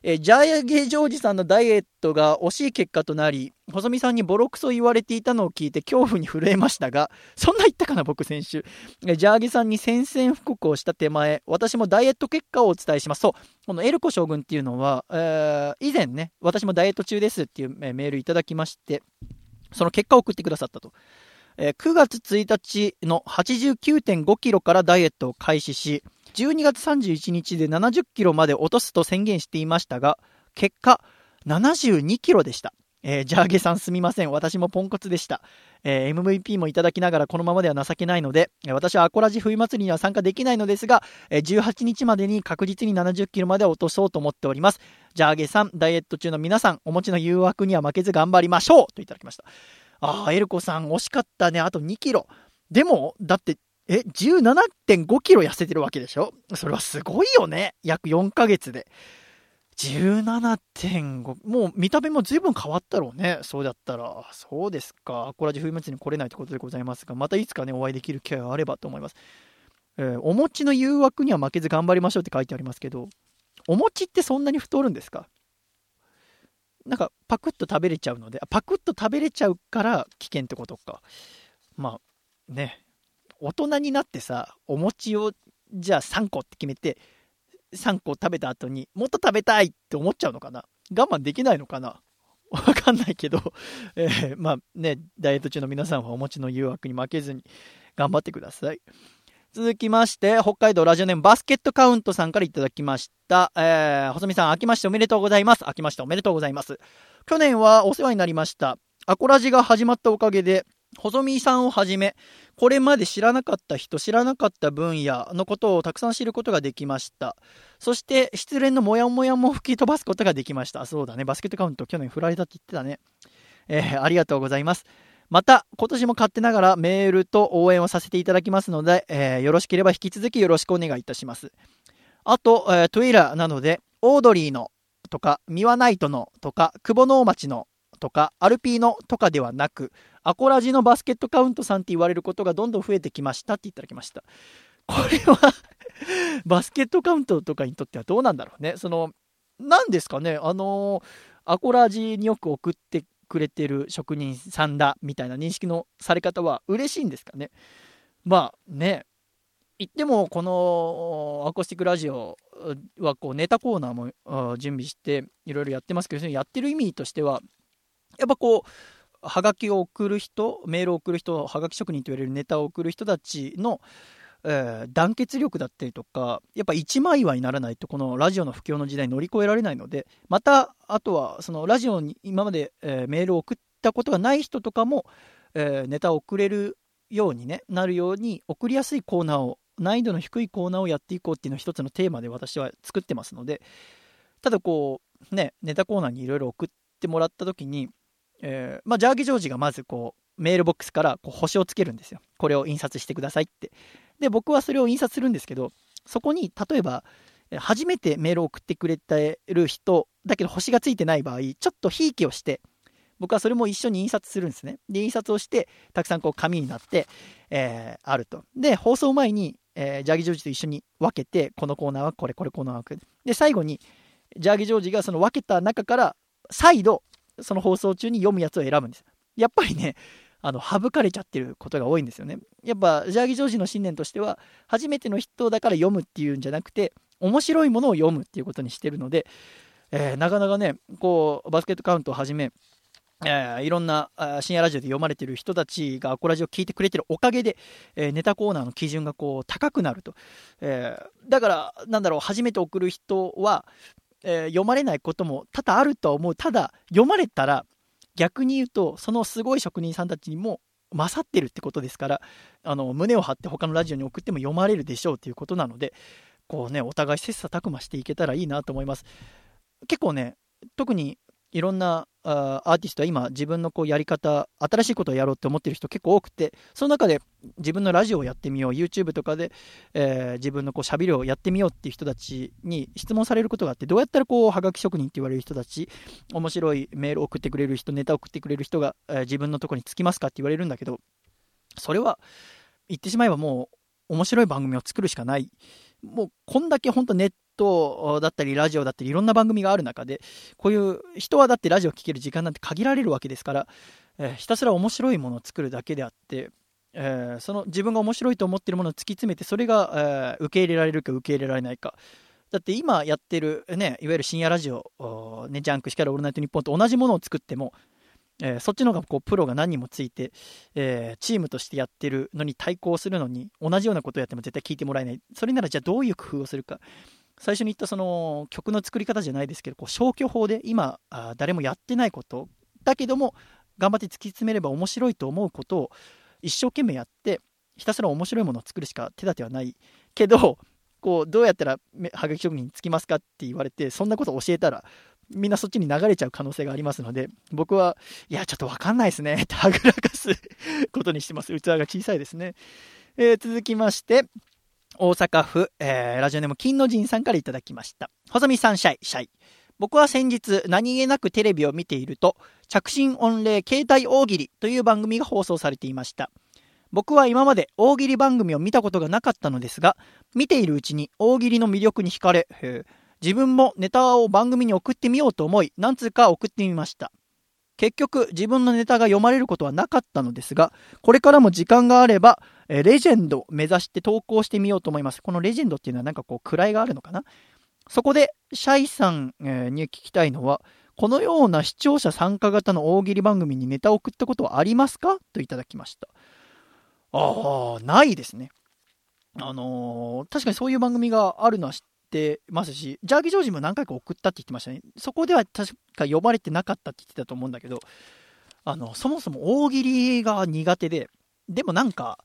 えジャーゲジョージさんのダイエットが惜しい結果となり、細見さんにボロクソ言われていたのを聞いて恐怖に震えましたが、そんな言ったかな、僕先週。えジャーゲさんに宣戦布告をした手前、私もダイエット結果をお伝えします。そう、このエルコ将軍っていうのは、えー以前ね、私もダイエット中ですっていうメールいただきまして、その結果を送ってくださったと。え9月1日の89.5キロからダイエットを開始し、12月31日で70キロまで落とすと宣言していましたが、結果、72キロでした。えージャーゲさんすみません。私もポンコツでした。えー MVP もいただきながらこのままでは情けないので、私はアコラジ冬祭りには参加できないのですが、え18日までに確実に70キロまで落とそうと思っております。ジャーゲさん、ダイエット中の皆さん、お持ちの誘惑には負けず頑張りましょうといただきました。ああ、エルコさん惜しかったね。あと2キロ。でも、だって、え、17.5キロ痩せてるわけでしょ？それはすごいよね。約4ヶ月で。17.5、もう見た目も随分変わったろうね。そうだったら。そうですか。アコラジ冬祭りに来れないということでございますが、またいつかね、お会いできる機会があればと思います。えーお餅の誘惑には負けず頑張りましょうって書いてありますけど、お餅ってそんなに太るんですか？なんかパクッと食べれちゃうので、パクッと食べれちゃうから危険ってことか。まあね、大人になってさ、お餅をじゃあ3個って決めて、3個食べた後にもっと食べたいって思っちゃうのかな？我慢できないのかな？わかんないけど、えーまあね、ダイエット中の皆さんはお餅の誘惑に負けずに頑張ってください。続きまして、北海道ラジオネームバスケットカウントさんからいただきました。えー、細見さん、明けましておめでとうございます。明けましておめでとうございます。去年はお世話になりました。アコラジが始まったおかげで、細見さんをはじめ、これまで知らなかった人、知らなかった分野のことをたくさん知ることができました。そして、失恋のモヤモヤも吹き飛ばすことができました。そうだね、バスケットカウント去年振られたって言ってたね。えーありがとうございます。また、今年も勝手ながらメールと応援をさせていただきますので、えーよろしければ引き続きよろしくお願いいたします。あと、えー、トゥイラーなので、オードリーのとか、ミワナイトのとか、久保能町のとか、アルピーのとかではなく、アコラジのバスケットカウントさんって言われることがどんどん増えてきましたっていただきました。これは バスケットカウントとかにとってはどうなんだろうね。その、何ですかね、あのーアコラジによく送ってくれてる職人さんだみたいな認識のされ方は嬉しいんですかねまあね言ってもこのアコースティックラジオはこうネタコーナーも準備していろいろやってますけどやってる意味としてはやっぱこうはがきを送る人メールを送る人はがき職人と言われるネタを送る人たちの、えー、団結力だったりとかやっぱ一枚岩にならないとこのラジオの不況の時代乗り越えられないのでまたあとはそのラジオに今まで、えー、メールを送ったことがない人とかも、えー、ネタを送れるように、ね、なるように送りやすいコーナーを難易度の低いコーナーをやっていこうっていうのを一つのテーマで私は作ってますのでただこうねネタコーナーにいろいろ送ってもらった時に、えー、まあ、ジャーギジョージがまずこうメールボックスからこう星をつけるんですよ。これを印刷してくださいって。で僕はそれを印刷するんですけどそこに例えば初めてメールを送ってくれてる人だけど星がついてない場合ちょっとひいきをして僕はそれも一緒に印刷するんですね。で印刷をしてたくさんこう紙になって、えー、あると。で放送前にえー、ジャーギジョージと一緒に分けて、このコーナーはこれ、これ、この枠で、最後に、ジャーギジョージがその分けた中から、再度、その放送中に読むやつを選ぶんです。やっぱりね、あの省かれちゃってることが多いんですよね。やっぱジャーギジョージの信念としては初めての人だから読むっていうんじゃなくて面白いものを読むっていうことにしてるので、えー、なかなかねこうバスケットカウントをはじめえー、いろんな深夜ラジオで読まれてる人たちがアコラジを聞いてくれてるおかげで、えー、ネタコーナーの基準がこう高くなると、えー、だからなんだろう初めて送る人は、え読まれないことも多々あると思う。ただ読まれたら逆に言うとそのすごい職人さんたちにも勝ってるってことですからあの胸を張って他のラジオに送っても読まれるでしょうということなのでこうねお互い切磋琢磨していけたらいいなと思います。結構ね特にいろんなアーティストは今自分のこうやり方新しいことをやろうって思ってる人結構多くてその中で自分のラジオをやってみよう YouTube とかで、えー、自分のこうしゃべりをやってみようっていう人たちに質問されることがあってどうやったらこうはがき職人って言われる人たち面白いメールを送ってくれる人ネタを送ってくれる人が、えー、自分のとこにつきますかって言われるんだけどそれは言ってしまえばもう面白い番組を作るしかない。もうこんだけ本当ネットだったりラジオだったりいろんな番組がある中でこういう人はだってラジオ聴ける時間なんて限られるわけですから、えー、ひたすら面白いものを作るだけであって、えー、その自分が面白いと思ってるものを突き詰めてそれが、えー、受け入れられるか受け入れられないか。だって今やってる、ね、いわゆる深夜ラジオ、ね、ジャンクしかりオールナイトニッポンと同じものを作ってもえー、そっちの方がこうプロが何人もついて、えー、チームとしてやってるのに対抗するのに同じようなことをやっても絶対聞いてもらえない。それならじゃあどういう工夫をするか。最初に言ったその曲の作り方じゃないですけどこう消去法で今あ誰もやってないこと。だけども頑張って突き詰めれば面白いと思うことを一生懸命やってひたすら面白いものを作るしか手立てはない。けどこうどうやったらはがき職人につきますかって言われてそんなこと教えたらみんなそっちに流れちゃう可能性がありますので、僕は、いや、ちょっとわかんないですね。ってはぐらかすことにしてます。器が小さいですね。えー、続きまして、大阪府、えー、ラジオネーム金の神さんからいただきました。細見さん、シャイ、シャイ。僕は先日、何気なくテレビを見ていると、着信御礼携帯大喜利という番組が放送されていました。僕は今まで大喜利番組を見たことがなかったのですが、見ているうちに大喜利の魅力に惹かれ、自分もネタを番組に送ってみようと思い、何通か送ってみました。結局、自分のネタが読まれることはなかったのですが、これからも時間があれば、レジェンド目指して投稿してみようと思います。このレジェンドっていうのはなんかこう、位があるのかな？そこで、シャイさん、に聞きたいのは、このような視聴者参加型の大喜利番組にネタを送ったことはありますか？といただきました。ああ、ないですね。あのー、確かにそういう番組があるのは知ってますし、ジャーギー・ジョージも何回か送ったって言ってましたね。そこでは確か呼ばれてなかったって言ってたと思うんだけど、あの、そもそも大喜利が苦手で、でもなんか、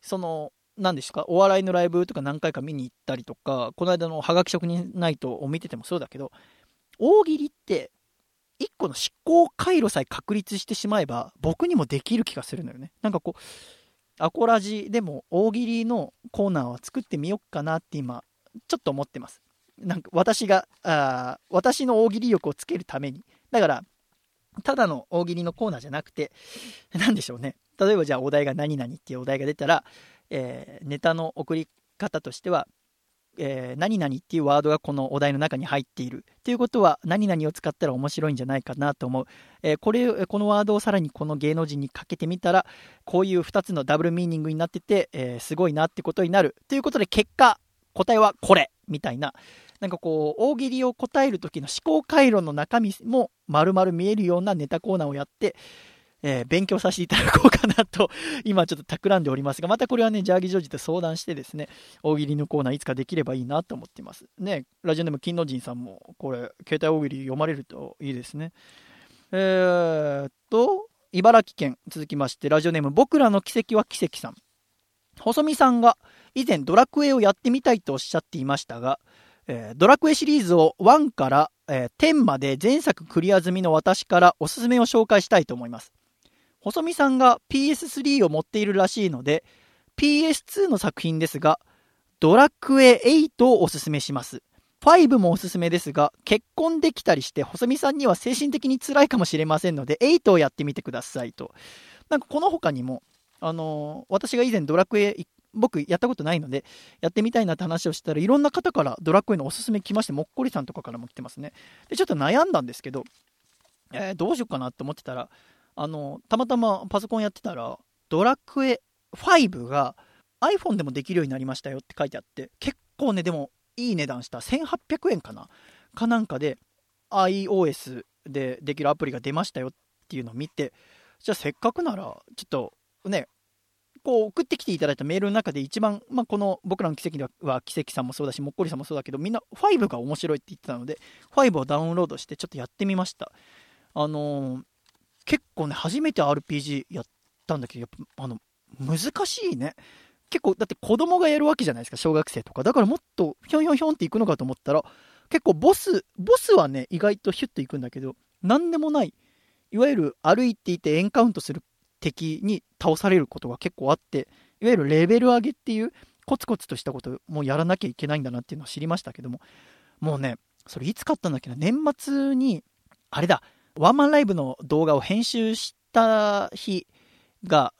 その、何ですか、お笑いのライブとか何回か見に行ったりとか、この間のハガキ職人ナイトを見ててもそうだけど、大喜利って、一個の思考回路さえ確立してしまえば、僕にもできる気がするのよね。なんかこう、アコラジでも大喜利のコーナーは作ってみよっかなって今ちょっと思ってます。なんか私が、あ私の大喜利力をつけるために。だから、ただの大喜利のコーナーじゃなくて、なんでしょうね。例えばじゃあお題が何々っていうお題が出たら、えー、ネタの送り方としては、えー、何々っていうワードがこのお題の中に入っている。ということは、何々を使ったら面白いんじゃないかなと思う。えー、これ、このワードをさらにこの芸能人にかけてみたら、こういう2つのダブルミーニングになってて、えー、すごいなってことになる。ということで、結果、答えはこれみたいな。なんかこう、大喜利を答える時の思考回路の中身も丸々見えるようなネタコーナーをやって、えー、勉強させていただこうかなと、今ちょっと企んでおりますが、またこれはね、ジャーギジョージと相談してですね、大喜利のコーナーいつかできればいいなと思ってます。ね、ラジオネーム金の神さんも、これ、携帯大喜利読まれるといいですね。えー、っと、茨城県、続きまして、ラジオネーム、僕らの奇跡は奇跡さん。細見さんが以前ドラクエをやってみたいとおっしゃっていましたが、えー、ドラクエシリーズを1から、えー、10まで前作クリア済みの私からおすすめを紹介したいと思います。細見さんが PS3 を持っているらしいので、PS2 の作品ですが、ドラクエ8をおすすめします。5もおすすめですが、結婚できたりして、細見さんには精神的に辛いかもしれませんので、8をやってみてくださいと。なんかこの他にも、あのー、私が以前ドラクエ、僕やったことないので、やってみたいなって話をしたらいろんな方からドラクエのおすすめ来まして、もっこりさんとかからも来てますね。で、ちょっと悩んだんですけど、えー、どうしようかなって思ってたら、あの、たまたまパソコンやってたら、ドラクエ5が iPhone でもできるようになりましたよって書いてあって、結構ね、でもいい値段した。1800円かな？かなんかで iOS でできるアプリが出ましたよっていうのを見て、じゃあせっかくなら、ちょっとね、こう送ってきていただいたメールの中で一番、まあ、この僕らの奇跡では奇跡さんもそうだし、もっこりさんもそうだけど、みんな5が面白いって言ってたので、5をダウンロードしてちょっとやってみました。あのー、結構ね、初めて RPG やったんだけど、やっぱ、あの、難しいね。結構、だって子供がやるわけじゃないですか、小学生とか。だからもっと、ひょんひょんひょんっていくのかと思ったら、結構ボス、ボスはね、意外とヒュッといくんだけど、なんでもない、いわゆる歩いていてエンカウントする敵に倒されることが結構あって、いわゆるレベル上げっていう、コツコツとしたこともやらなきゃいけないんだなっていうのを知りましたけども、もうね、それいつ買ったんだっけな、年末に、あれだ、ワンマンライブの動画を編集した日が、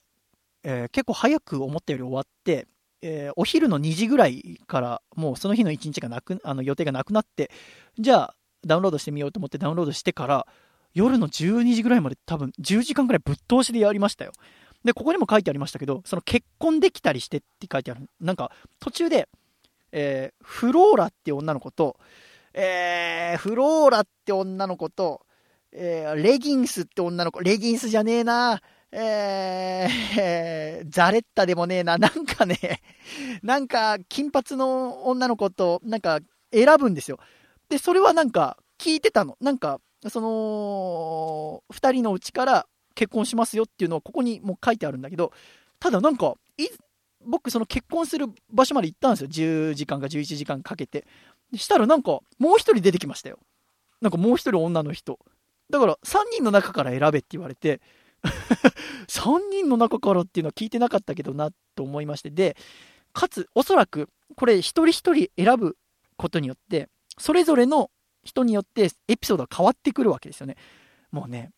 えー、結構早く思ったより終わって、えー、お昼の2時ぐらいからもうその日の1日がなくあの予定がなくなってじゃあダウンロードしてみようと思ってダウンロードしてから夜の12時ぐらいまで多分10時間ぐらいぶっ通しでやりましたよでここにも書いてありましたけどその結婚できたりしてって書いてあるなんか途中で、えー、フローラって女の子と、えー、フローラって女の子とえー、レギンスって女の子、レギンスじゃねえな。えー、ザレッタでもねえな。なんかね、なんか、金髪の女の子と、なんか、選ぶんですよ。で、それはなんか、聞いてたの。なんか、その、二人のうちから結婚しますよっていうのをここにもう書いてあるんだけど、ただなんか、僕、その結婚する場所まで行ったんですよ。10時間か11時間かけて。したらなんか、もう一人出てきましたよ。なんかもう一人女の人。だから3人の中から選べって言われて 3人の中からっていうのは聞いてなかったけどなと思いましてでかつおそらくこれ一人一人選ぶことによってそれぞれの人によってエピソードが変わってくるわけですよねもうね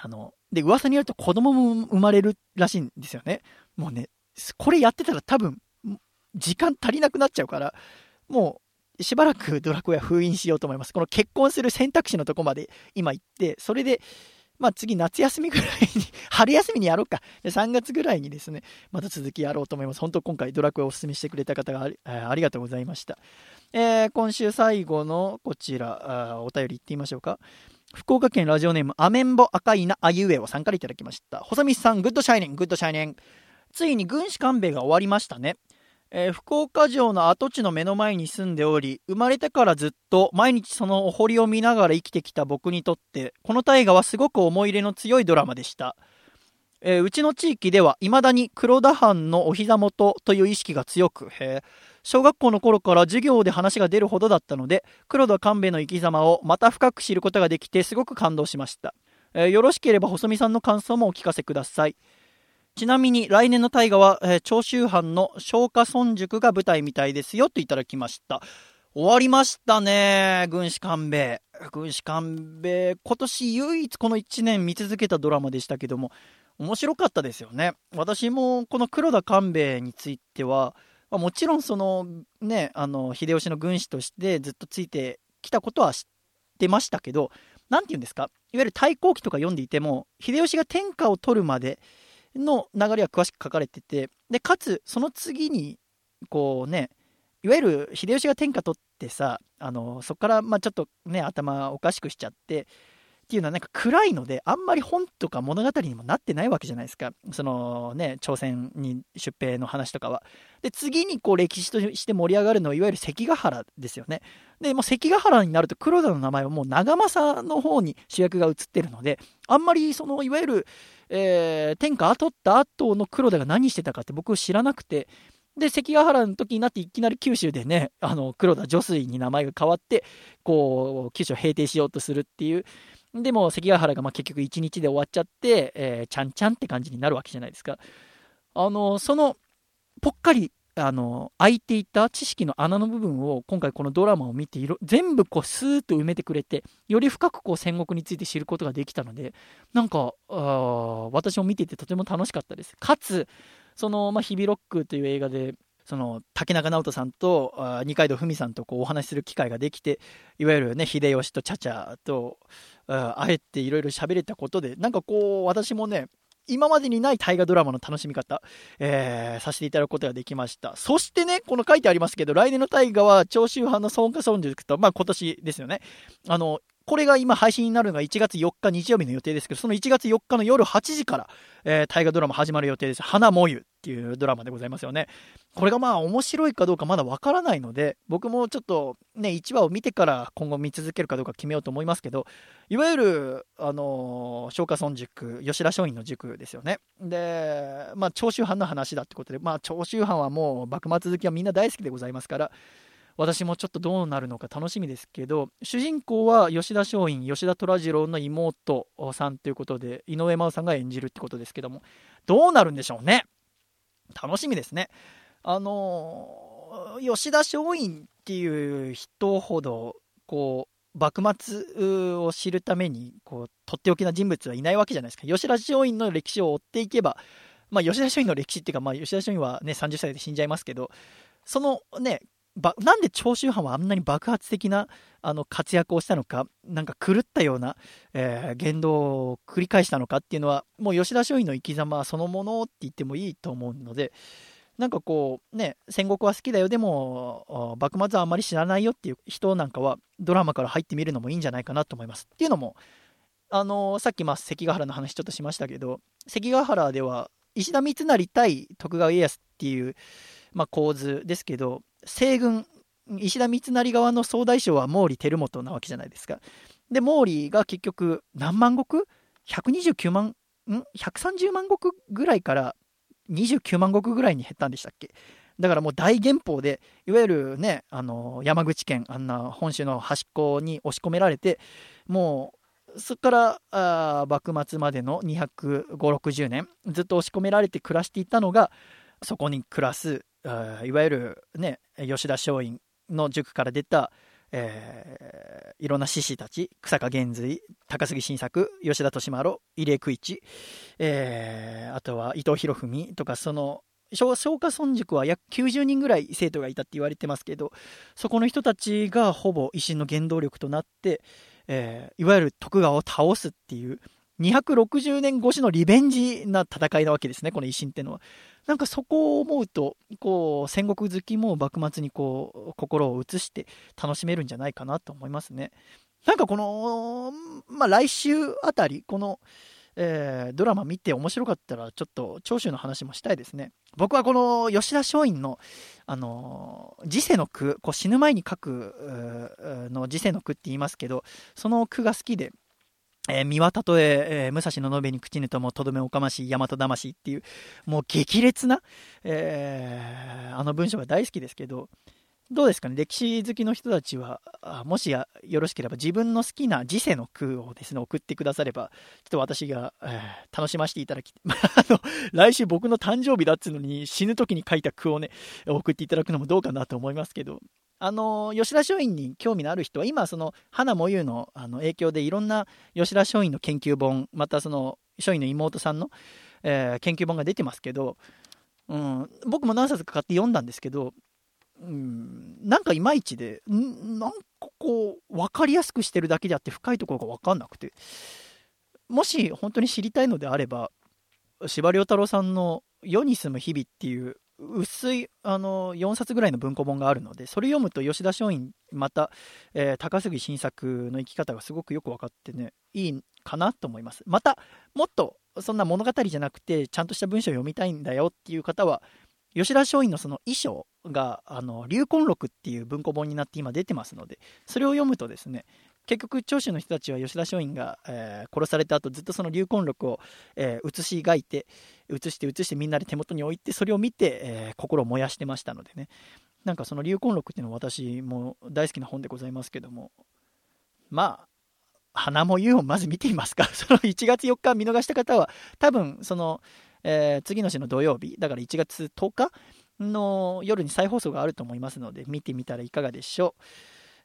あので噂によると子供も生まれるらしいんですよねもうねこれやってたら多分時間足りなくなっちゃうからもうしばらくドラクエは封印しようと思います。この結婚する選択肢のとこまで今行って、それで、まあ次夏休みぐらいに 春休みにやろうか。3月ぐらいにですね、また続きやろうと思います。本当今回ドラクエをお勧めしてくれた方がありありがとうございました。えー、今週最後のこちら、お便りいってみましょうか。福岡県ラジオネームアメンボ赤いなあいうえおさんからいただきました。細身さん、グッドシャイニング、グッドシャイニング。ついに軍師官兵衛が終わりましたね。えー、福岡城の跡地の目の前に住んでおり、生まれてからずっと毎日そのお堀を見ながら生きてきた僕にとって、この大河はすごく思い入れの強いドラマでした。えー、うちの地域では未だに黒田藩のお膝元という意識が強く、小学校の頃から授業で話が出るほどだったので、黒田官兵衛の生き様をまた深く知ることができてすごく感動しました。えー、よろしければ細見さんの感想もお聞かせください。ちなみに来年の大河は、えー、長州藩の松下村塾が舞台みたいですよといただきました。終わりましたね、軍師官兵衛。軍師官兵衛、今年唯一この1年見続けたドラマでしたけども、面白かったですよね。私もこの黒田官兵衛については、まあ、もちろんそのねあの秀吉の軍師としてずっとついてきたことは知ってましたけど何て言うんですか？いわゆる太閤記とか読んでいても秀吉が天下を取るまでの流れは詳しく書かれててでかつその次にこうねいわゆる秀吉が天下取ってさあのそこからまあちょっとね頭おかしくしちゃってっていうのはなんか暗いのであんまり本とか物語にもなってないわけじゃないですか。そのね朝鮮に出兵の話とかは。で次にこう歴史として盛り上がるのはいわゆる関ヶ原ですよね。でもう関ヶ原になると黒田の名前はもう長政の方に主役が移ってるのであんまりそのいわゆる、えー、天下取った後の黒田が何してたかって僕知らなくてで、関ヶ原の時になっていきなり九州でね、あの、黒田女水に名前が変わって、こう、九州を平定しようとするっていうでも関ヶ原がま結局1日で終わっちゃって、えー、ちゃんちゃんって感じになるわけじゃないですか。あのそのぽっかりあの空いていた知識の穴の部分を今回このドラマを見て全部こうスーッと埋めてくれてより深くこう戦国について知ることができたのでなんかあ私も見ていてとても楽しかったです。かつその、まあ、ヒビロックという映画でその竹中直人さんと二階堂ふみさんとこうお話しする機会ができていわゆるね秀吉と茶々とあえていろいろ喋れたことでなんかこう私もね今までにない大河ドラマの楽しみ方、えー、させていただくことができました。そしてね、この書いてありますけど、来年の大河は長州藩の孫家孫塾と、まあ今年ですよね。あの、これが今配信になるのが1月4日日曜日の予定ですけど、その1月4日の夜8時から、えー、大河ドラマ始まる予定です。花もゆっていうドラマでございますよね。これがまあ面白いかどうかまだわからないので、僕もちょっとね、1話を見てから今後見続けるかどうか決めようと思いますけど、いわゆる、あの、松下村塾、吉田松陰の塾ですよね。で、まあ長州藩の話だってことで、まあ長州藩はもう幕末好きはみんな大好きでございますから、私もちょっとどうなるのか楽しみですけど主人公は吉田松陰吉田虎次郎の妹さんということで井上真央さんが演じるってことですけどもどうなるんでしょうね楽しみですね。あの吉田松陰っていう人ほどこう幕末を知るためにこうとっておきな人物はいないわけじゃないですか。吉田松陰の歴史を追っていけばまあ、吉田松陰の歴史っていうか、まあ、吉田松陰はね、30歳で死んじゃいますけど、そのね、なんで長州藩はあんなに爆発的なあの活躍をしたのか、なんか狂ったような、えー、言動を繰り返したのかっていうのは、もう吉田松陰の生き様そのものって言ってもいいと思うので、なんかこう、ね、戦国は好きだよ、でも、幕末はあまり知らないよっていう人なんかは、ドラマから入ってみるのもいいんじゃないかなと思います。っていうのも、あのー、さっき、まあ、関ヶ原の話ちょっとしましたけど、関ヶ原では、石田三成対徳川家康っていう、まあ、構図ですけど、西軍、石田三成側の総大将は毛利輝元なわけじゃないですか。で、毛利が結局何万石 ?129 万、ん ?130 万石ぐらいから29万石ぐらいに減ったんでしたっけ？だからもう大減法で、いわゆるね、あの山口県、あんな本州の端っこに押し込められて、もうそこからあ幕末までの250、60年、ずっと押し込められて暮らしていたのが、そこに暮らすいわゆる、ね、吉田松陰の塾から出た、えー、いろんな志士たち草加玄瑞高杉晋作吉田利麿入江久一、えー、あとは伊藤博文とかその松下村塾は約90人ぐらい生徒がいたって言われてますけどそこの人たちがほぼ維新の原動力となって、えー、いわゆる徳川を倒すっていう260年越しのリベンジな戦いなわけですねこの維新っていうのは。なんかそこを思うと、こう、戦国好きも幕末にこう、心を移して楽しめるんじゃないかなと思いますね。なんかこの、まあ、来週あたり、この、えー、ドラマ見て面白かったら、ちょっと長州の話もしたいですね。僕はこの吉田松陰の、あのー、時世の句、こう死ぬ前に書くの時世の句って言いますけど、その句が好きで、えー、見渡とえー、武蔵の延べに口にともとどめおかましい大和魂っていう、もう激烈な、えー、あの文章が大好きですけど、どうですかね、歴史好きの人たちは、もしやよろしければ自分の好きな時世の句をですね、送ってくだされば、ちょっと私が、えー、楽しませていただき、あの、来週僕の誕生日だっつうのに死ぬ時に書いた句をね、送っていただくのもどうかなと思いますけど、あの吉田松陰に興味のある人は今その花もゆのあの影響でいろんな吉田松陰の研究本またその松陰の妹さんの、えー、研究本が出てますけどうん、僕も何冊か買って読んだんですけど、うん、なんかいまいちで、んなんかこう、分かりやすくしてるだけであって深いところが分かんなくて、もし本当に知りたいのであれば、司馬太郎さんの世に住む日々っていう薄いあの4冊ぐらいの文庫本があるのでそれ読むと吉田松陰また、えー、高杉晋作の生き方がすごくよく分かってねいいかなと思います。またもっとそんな物語じゃなくてちゃんとした文章を読みたいんだよっていう方は吉田松陰のその遺書があの流魂録っていう文庫本になって今出てますのでそれを読むとですね結局長州の人たちは吉田松陰が、えー、殺された後ずっとその流魂録を、えー、写し描いて写して写してみんなで手元に置いてそれを見て、えー、心を燃やしてましたのでねなんかその流魂録っていうのは私も大好きな本でございますけどもまあ花も湯をまず見てみますか？その1月4日見逃した方は多分そのえー、次の週の土曜日、だから1月10日の夜に再放送があると思いますので、見てみたらいかがでしょう。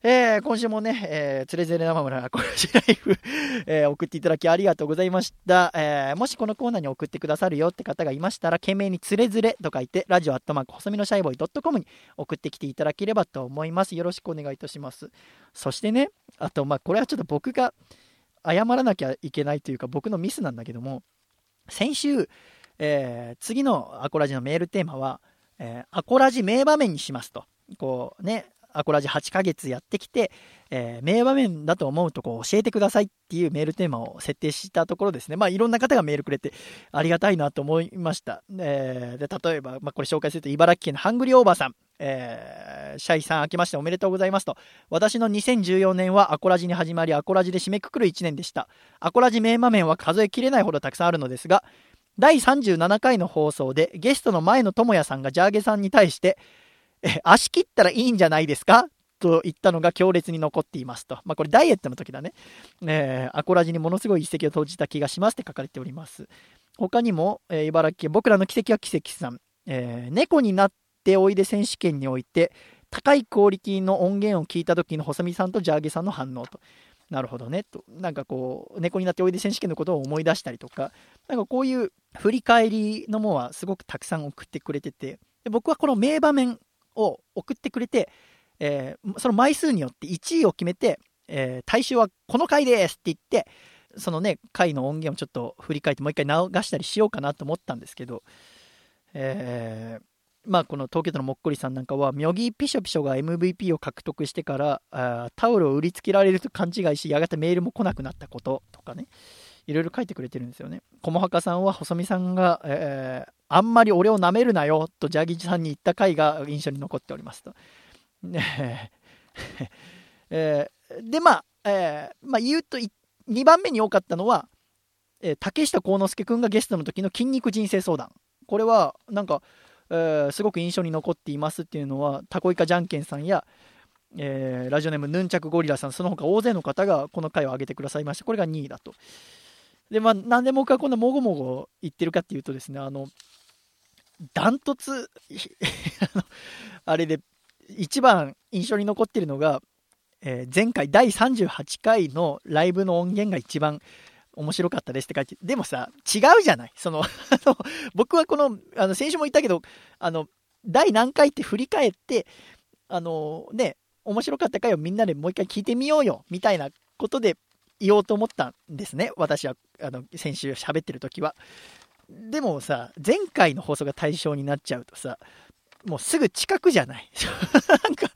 えー、今週もね、えー、つれづれ生村こちライフ、えー、送っていただきありがとうございました。えー、もしこのコーナーに送ってくださるよって方がいましたら、懸命につれづれと書いて、ラジオアットマーク細身のシャイボーイ .com に送ってきていただければと思います。よろしくお願いいたします。そしてね、あと、まあ、これはちょっと僕が謝らなきゃいけないというか、僕のミスなんだけども、先週、えー、次のアコラジのメールテーマは、えー、アコラジ名場面にしますと。こうね、アコラジ8ヶ月やってきて、えー、名場面だと思うとこ教えてくださいっていうメールテーマを設定したところですね。まあいろんな方がメールくれてありがたいなと思いました。えー、で例えば、まあ、これ紹介すると茨城県のハングリーオーバーさん。えー、シャイさん明けましておめでとうございますと。私の2014年はアコラジに始まり、アコラジで締めくくる1年でした。アコラジ名場面は数えきれないほどたくさんあるのですが、第37回の放送でゲストの前野智也さんがジャーゲさんに対して、足切ったらいいんじゃないですか？と言ったのが強烈に残っていますと。まあ、これダイエットの時だね。えー、アコラジにものすごい一石を投じた気がしますって書かれております。他にも、えー、茨城県僕らの奇跡は奇跡さん、えー、猫になっておいで選手権において、高いクオリティの音源を聞いた時の細見さんとジャーゲさんの反応と。なるほどねと。なんかこう、猫になっておいで選手権のことを思い出したりとか、なんかこういう振り返りのものはすごくたくさん送ってくれてて、で僕はこの名場面を送ってくれて、えー、その枚数によって1位を決めて、えー、大衆はこの回ですって言って、そのね、回の音源をちょっと振り返ってもう一回流したりしようかなと思ったんですけど、えー、まあ、この東京都のもっこりさんなんかは、ミョギピショピショが MVP を獲得してからあ、タオルを売りつけられると勘違いし、やがてメールも来なくなったこととかね、いろいろ書いてくれてるんですよね。こもはかさんは、細見さんが、えー、あんまり俺を舐めるなよとジャギジさんに言った回が印象に残っておりますと。ね えー、で、まあ、えー、まあ、言うと、2番目に多かったのは、えー、竹下幸之助君がゲストの時の筋肉人生相談。これは、なんか、えー、すごく印象に残っていますっていうのは、タコイカじゃんけんさんや、えー、ラジオネームヌンチャクゴリラさん、その他大勢の方がこの回を挙げてくださいまして、これが2位だと。で、まあ、なんで僕はこんなもごもご言ってるかっていうとですね、あの、ダントツ あれで、一番印象に残ってるのが、えー、前回第38回のライブの音源が一番面白かったですって書いて、でもさ、違うじゃない。その、僕はこの、あの、先週も言ったけど、あの、第何回って振り返って、あの、ね、面白かった回をみんなでもう一回聞いてみようよ、みたいなことで言おうと思ったんですね。私は、あの、先週喋ってる時は。でもさ、前回の放送が対象になっちゃうとさ、もうすぐ近くじゃない。なんか、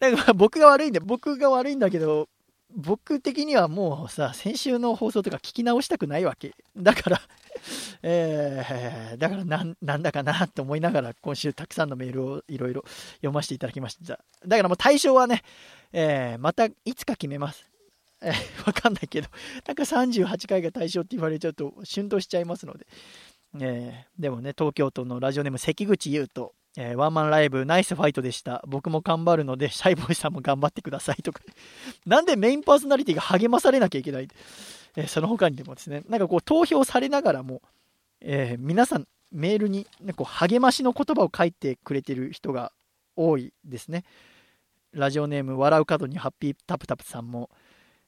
なんか僕が悪いんだ僕が悪いんだけど、僕的にはもうさ、先週の放送とか聞き直したくないわけ。だからえー、だからなんなんだかなと思いながら今週たくさんのメールをいろいろ読ませていただきました。だからもう対象はね、えー、またいつか決めます。えー、わかんないけど、なんか38回が対象って言われちゃうと、春としちゃいますので。えー、でもね、東京都のラジオネーム関口優斗、えー、ワンマンライブ、ナイスファイトでした。僕も頑張るので、シャイボーイさんも頑張ってくださいとか。なんでメインパーソナリティが励まされなきゃいけない、えー、その他にでもですね、なんかこう投票されながらも、えー、皆さんメールになんか励ましの言葉を書いてくれてる人が多いですね。ラジオネーム、笑う角にハッピータプタプさんも、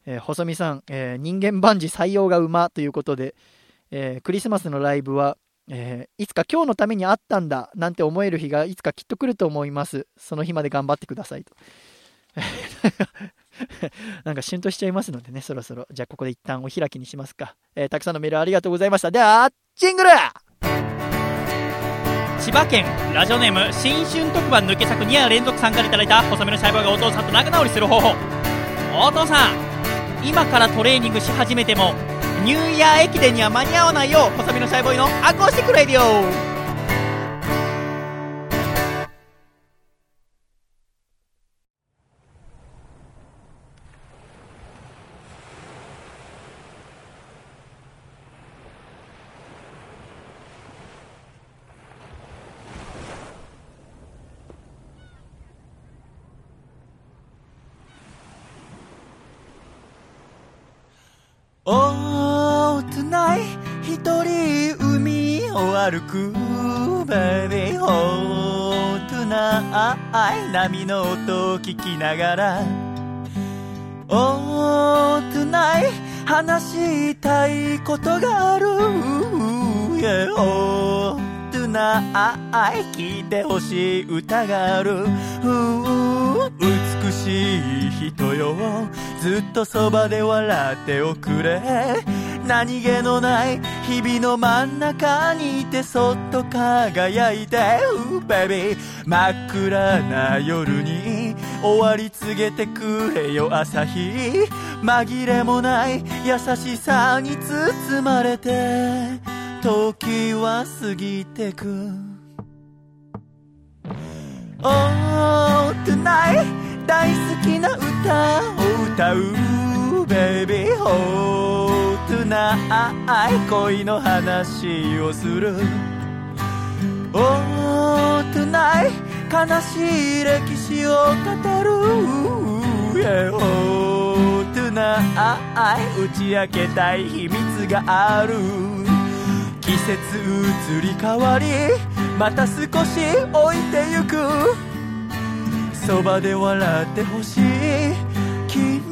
えー、細見さん、えー、人間万事採用が馬ということで、えー、クリスマスのライブは、えいつか今日のためにあったんだなんて思える日がいつかきっと来ると思います。その日まで頑張ってくださいと。なんかシュンとしちゃいますのでね、そろそろ。じゃあここで一旦お開きにしますか。えたくさんのメールありがとうございました。では、ジングル千葉県ラジオネーム新春特番抜け作2夜連続参加でいただいた細身のシャイボーイがお父さんと仲直りする方法お父さん今からトレーニングし始めてもニューイヤー駅伝には間に合わないよ細身のシャイボーイのアコースティックレディオ。歩くベビーオートナイ波の音を聞きながらオートナイ話したいことがある Yeah オートナイ聞いてほしい歌がある。美しい人よ。ずっとそばで笑っておくれ。何気のない日々の真ん中にいてそっと輝いて。Baby 真っ暗な夜に終わり告げてくれよ朝日。紛れもない優しさに包まれて。時は過ぎてく。Oh tonight 大好きな歌を歌う。Baby Oh tonight. 恋の話をする。Oh tonight 悲しい歴史を語る。Yeah Oh tonight 打ち明けたい秘密がある。季節移り変わりまた少し置いてゆく。そばで笑ってほしい。君、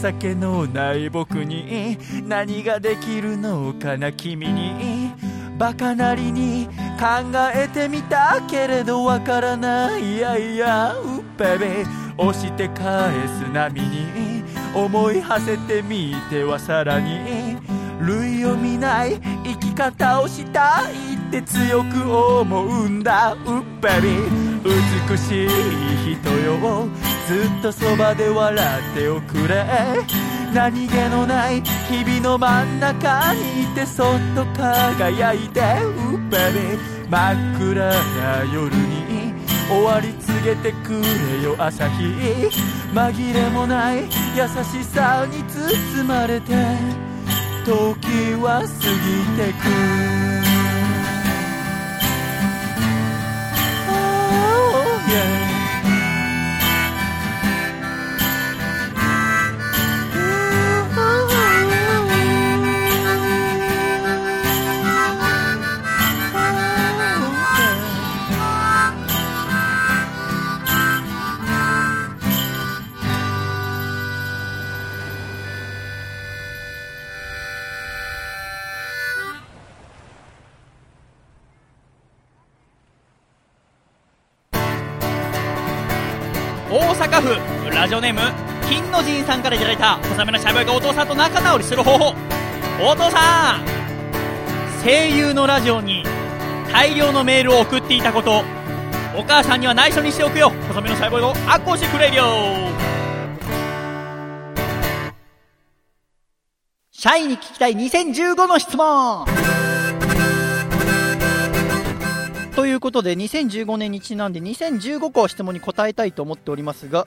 情けのない僕に何ができるのかな君にバカなりに考えてみたけれどわからない。いやいやうっべべ。押して返す波に。思い馳せてみてはさらに。類を見ない生き方をしたいって強く思うんだうっべ。美しい人よ。ずっとそばで笑っておくれ。何気のない日々の真ん中にいてそっと輝いてうっべび真っ暗な夜に終わり告げてくれよ朝日。紛れもない優しさに包まれて時は過ぎてく。Yeah. ジオネーム金の神さんからいただいた細めのシャイボーイがお父さんと仲直りする方法。お父さん声優のラジオに大量のメールを送っていたことお母さんには内緒にしておくよ。細めのシャボーイをアッコしてくれるよ。シャイに聞きたい2015の質問ということで2015年にちなんで2015個質問に答えたいと思っておりますが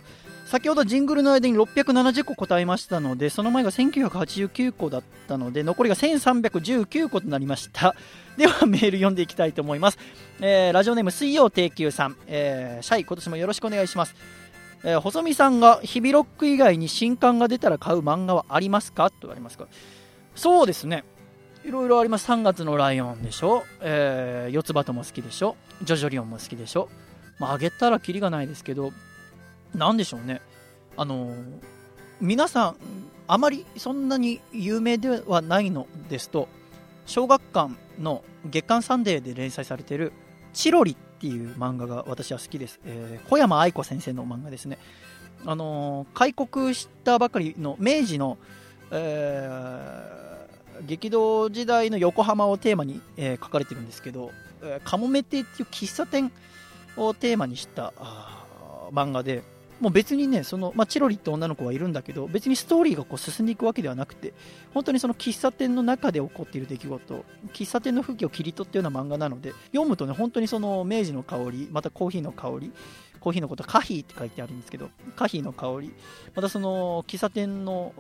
先ほどジングルの間に670個答えましたのでその前が1989個だったので残りが1319個となりました。ではメール読んでいきたいと思います、えーラジオネーム水曜定休さん、えーシャイ今年もよろしくお願いします。えー細見さんが日々ロック以外に新刊が出たら買う漫画はありますか？とありますかそうですね。いろいろあります。3月のライオンでしょ、えー、四つ葉とも好きでしょ。ジョジョリオンも好きでしょ。まああげたらキリがないですけど。なんでしょうね。あの皆さんあまりそんなに有名ではないのですと小学館の月刊サンデーで連載されている「チロリ」っていう漫画が私は好きです、えー小山愛子先生の漫画ですね。あの開国したばかりの明治の、えー激動時代の横浜をテーマに、えー書かれてるんですけど、えーカモメ亭っていう喫茶店をテーマにした漫画でもう別にねその、まあ、チロリって女の子はいるんだけど別にストーリーがこう進んでいくわけではなくて本当にその喫茶店の中で起こっている出来事喫茶店の風景を切り取ったような漫画なので読むとね本当にその明治の香りまたコーヒーの香りコーヒーのことカヒーって書いてあるんですけどカヒーの香りまたその喫茶店の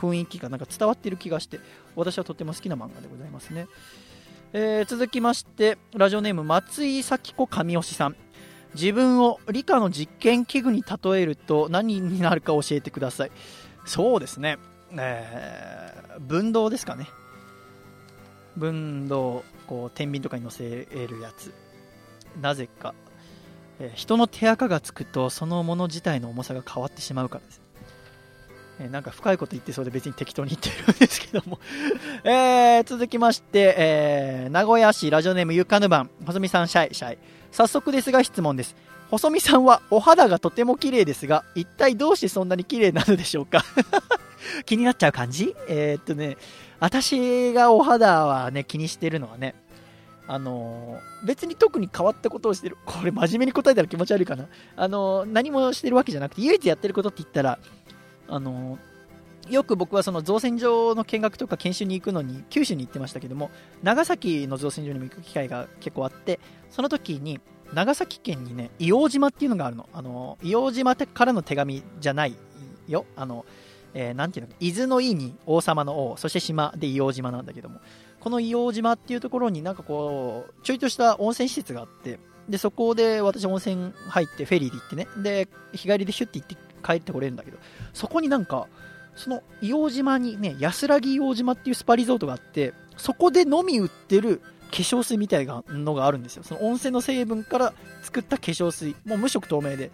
雰囲気がなんか伝わっている気がして私はとても好きな漫画でございますね、えー続きましてラジオネーム松井咲子神吉さん。自分を理科の実験器具に例えると何になるか教えてください。そうですね、えー分動ですかね。分動こう天秤とかに乗せるやつ。なぜか、えー人の手垢がつくとそのもの自体の重さが変わってしまうからです。えなんか深いこと言ってそうで別に適当に言ってるんですけども、えー続きまして、えー名古屋市ラジオネームゆかぬばん。細見さんシャイシャイ。早速ですが質問です。細見さんはお肌がとても綺麗ですが一体どうしてそんなに綺麗なのでしょうか？気になっちゃう感じ？えーっとね私がお肌はね気にしてるのはねあのー別に特に変わったことをしてる。これ真面目に答えたら気持ち悪いかな。あのー何もしてるわけじゃなくて唯一やってることって言ったらあのよく僕はその造船所の見学とか研修に行くのに九州に行ってましたけども長崎の造船所にも行く機会が結構あってその時に長崎県にね硫黄島っていうのがあるの。あの硫黄島からの手紙じゃないよ。あの、えーていうの伊豆の「伊」に王様の「王」そして島で硫黄島なんだけども。この硫黄島っていうところになんかこうちょいとした温泉施設があってでそこで私温泉入ってフェリーで行ってね。で日帰りでシュッて行って帰ってこれるんだけど。そこになんかその硫黄島にね安らぎ硫黄島っていうスパリゾートがあってそこでのみ売ってる化粧水みたいなのがあるんですよ。その温泉の成分から作った化粧水。もう無色透明で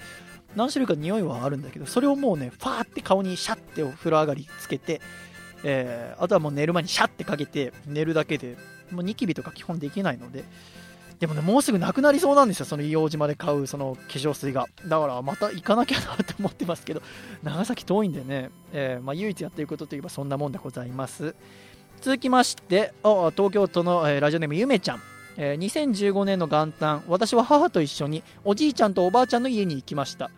何種類か匂いはあるんだけどそれをもうねファーって顔にシャッてお風呂上がりつけて、えーあとはもう寝る前にシャッてかけて寝るだけでもうニキビとか基本できないのででもねもうすぐなくなりそうなんですよその硫黄島で買うその化粧水が。だからまた行かなきゃなって思ってますけど長崎遠いんでね、えーまあ、唯一やってることといえばそんなもんでございます。続きましてあ東京都の、えーラジオネームゆめちゃん、えー2015年の元旦私は母と一緒におじいちゃんとおばあちゃんの家に行きました。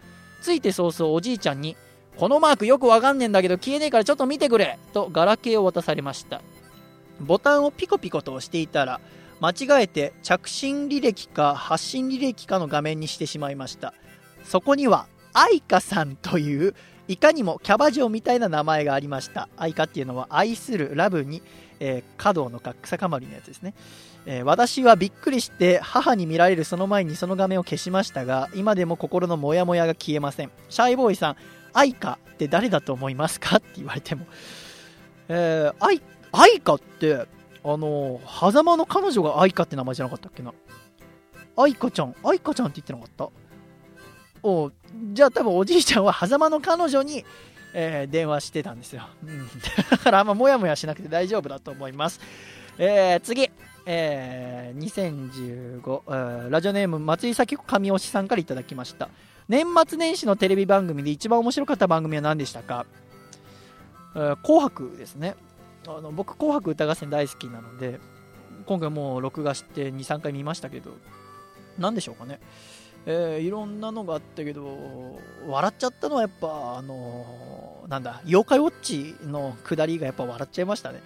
着いて早々おじいちゃんにこのマークよくわかんねえんだけど消えねえからちょっと見てくれとガラケーを渡されました。ボタンをピコピコと押していたら間違えて着信履歴か発信履歴かの画面にしてしまいました。そこには愛花さんといういかにもキャバ嬢みたいな名前がありました。愛花っていうのは愛するラブに、えー、華道のか草かまりのやつですね、えー私はびっくりして母に見られるその前にその画面を消しましたが今でも心のモヤモヤが消えません。シャイボーイさん愛花って誰だと思いますか？って言われても。えー、愛愛花ってあの狭間の彼女が愛花って名前じゃなかったっけな？愛花ちゃん。愛花ちゃんって言ってなかった？おじゃあ多分おじいちゃんは狭間の彼女に、えー電話してたんですよ、うん、だからあんまモヤモヤしなくて大丈夫だと思います、えー次、えー2015、ラジオネーム松井咲子神吉さんからいただきました。年末年始のテレビ番組で一番面白かった番組は何でしたか、えー紅白ですね。あの僕「紅白歌合戦」大好きなので今回もう録画して23回見ましたけど何でしょうかね、えーいろんなのがあったけど笑っちゃったのはやっぱあのーなんだ妖怪ウォッチの下りがやっぱ笑っちゃいましたね。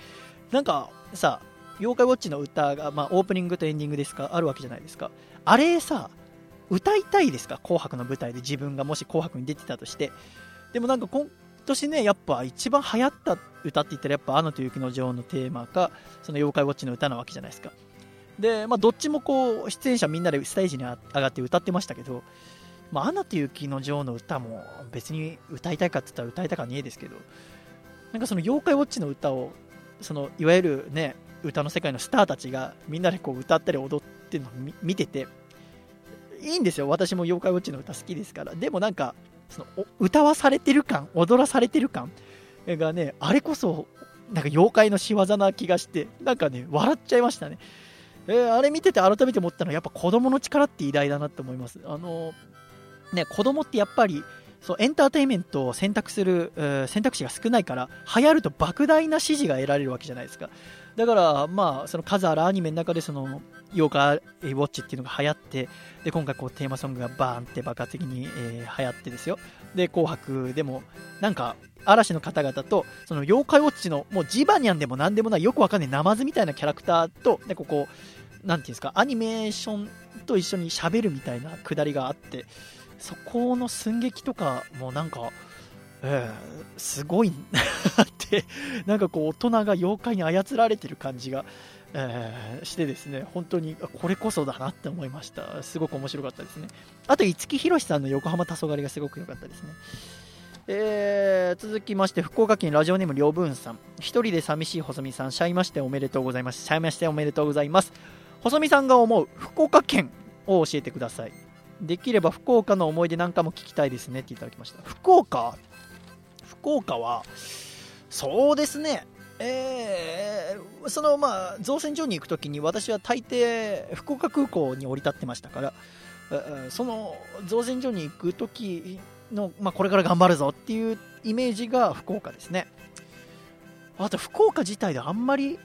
なんかさ妖怪ウォッチの歌が、まあ、オープニングとエンディングですかあるわけじゃないですか。あれさ歌いたいですか？紅白の舞台で自分がもし紅白に出てたとして。でもなんか今年ねやっぱ一番流行った歌って言ったらやっぱ「アナと雪の女王」のテーマかその妖怪ウォッチの歌なわけじゃないですか。でまあどっちもこう出演者みんなでステージに上がって歌ってましたけどまあ、アナと雪の女王の歌も別に歌いたいかって言ったら歌いたかねえですけどなんかその妖怪ウォッチの歌をそのいわゆるね歌の世界のスターたちがみんなでこう歌ったり踊ってるのを見てていいんですよ。私も妖怪ウォッチの歌好きですから。でもなんかその歌わされてる感踊らされてる感がねあれこそなんか妖怪の仕業な気がしてなんかね笑っちゃいましたね、えーあれ見てて改めて思ったのはやっぱ子供の力って偉大だなって思います。あのね子供ってやっぱりそうエンターテインメントを選択する、えー選択肢が少ないから流行ると莫大な支持が得られるわけじゃないですか。だからまあその数あるアニメの中でその妖怪ウォッチっていうのが流行ってで今回こうテーマソングがバーンって爆発的に、えー流行ってですよ。で紅白でもなんか嵐の方々とその妖怪ウォッチのもうジバニャンでも何でもないよくわかんないナマズみたいなキャラクターとでここなんていうんですかアニメーションと一緒に喋るみたいなくだりがあってそこの寸劇とかもなんか、えーすごいなってなんかこう大人が妖怪に操られてる感じが、えーしてですね本当にこれこそだなって思いました。すごく面白かったですね。あと五木ひろしさんの横浜黄昏がすごく良かったですね。えー続きまして福岡県ラジオネームりょうぶんさん。一人で寂しい細見さんシャイましておめでとうございます。シャイましておめでとうございます。細見さんが思う福岡県を教えてください。できれば福岡の思い出なんかも聞きたいですねっていただきました。福岡？福岡はそうですね。えーそのまあ造船所に行くときに私は大抵福岡空港に降り立ってましたからその造船所に行くときの、まあ、これから頑張るぞっていうイメージが福岡ですね。あと福岡自体であんまり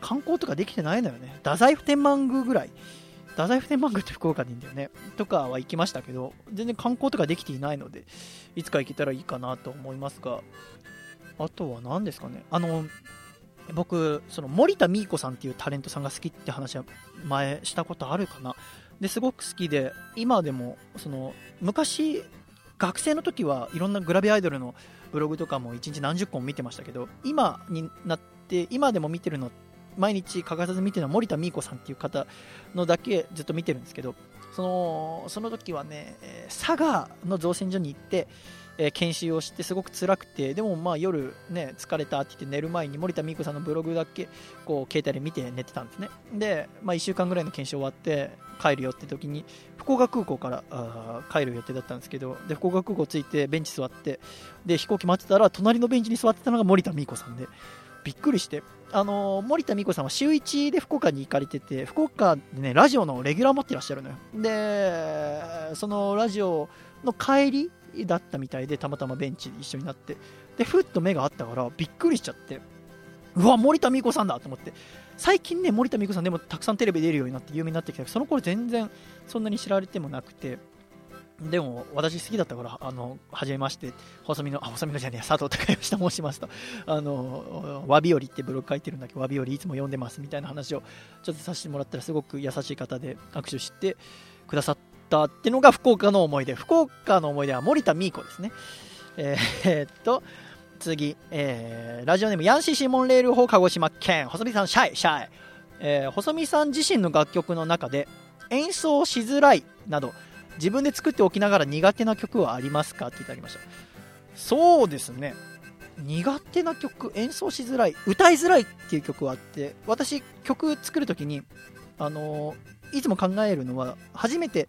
観光とかできてないのよね。太宰府天満宮ぐらい。太宰府天満宮って福岡にいるんだよね。とかは行きましたけど全然観光とかできていないのでいつか行けたらいいかなと思いますがあとは何ですかね。あの僕その森田美子さんっていうタレントさんが好きって話は前したことあるかな。ですごく好きで今でもその昔学生の時はいろんなグラビアアイドルのブログとかも1日何十個も見てましたけど今になって今でも見てるの毎日欠かさず見てるのは森田美子さんっていう方のだけずっと見てるんですけどそのその時はね佐賀の造船所に行って、え研修をしてすごく辛くてでもまあ夜ね疲れたって言って寝る前に森田美子さんのブログだけこう携帯で見て寝てたんですね。で、まあ、1週間ぐらいの研修終わって帰るよって時に福岡空港からあ帰る予定だったんですけどで福岡空港着いてベンチ座ってで飛行機待ってたら隣のベンチに座ってたのが森田美子さんでびっくりして。あのー森田美子さんは週1で福岡に行かれてて福岡でねラジオのレギュラー持ってらっしゃるのよ。でそのラジオの帰りだったみたいでたまたまベンチで一緒になって。でふっと目があったからびっくりしちゃって。うわ森田美子さんだと思って。最近ね森田美子さんでもたくさんテレビ出るようになって有名になってきたけどその頃全然そんなに知られてもなくて。でも私好きだったからあの初めまして。細身のあ細身のじゃねえ佐藤孝義と申しますと。あのわびよりってブログ書いてるんだけどわびよりいつも読んでますみたいな話をちょっとさせてもらったらすごく優しい方で握手してくださってたっていうのが福岡の思い出。福岡の思い出は森田美子ですね。えっと次、えーラジオネームヤンシーシモンレール法鹿児島県。細見さんシャイシャイ、えー細見さん自身の楽曲の中で演奏しづらいなど自分で作っておきながら苦手な曲はありますかっていただきました。そうですね。苦手な曲演奏しづらい歌いづらいっていう曲はあって私曲作るときにあのーいつも考えるのは初めて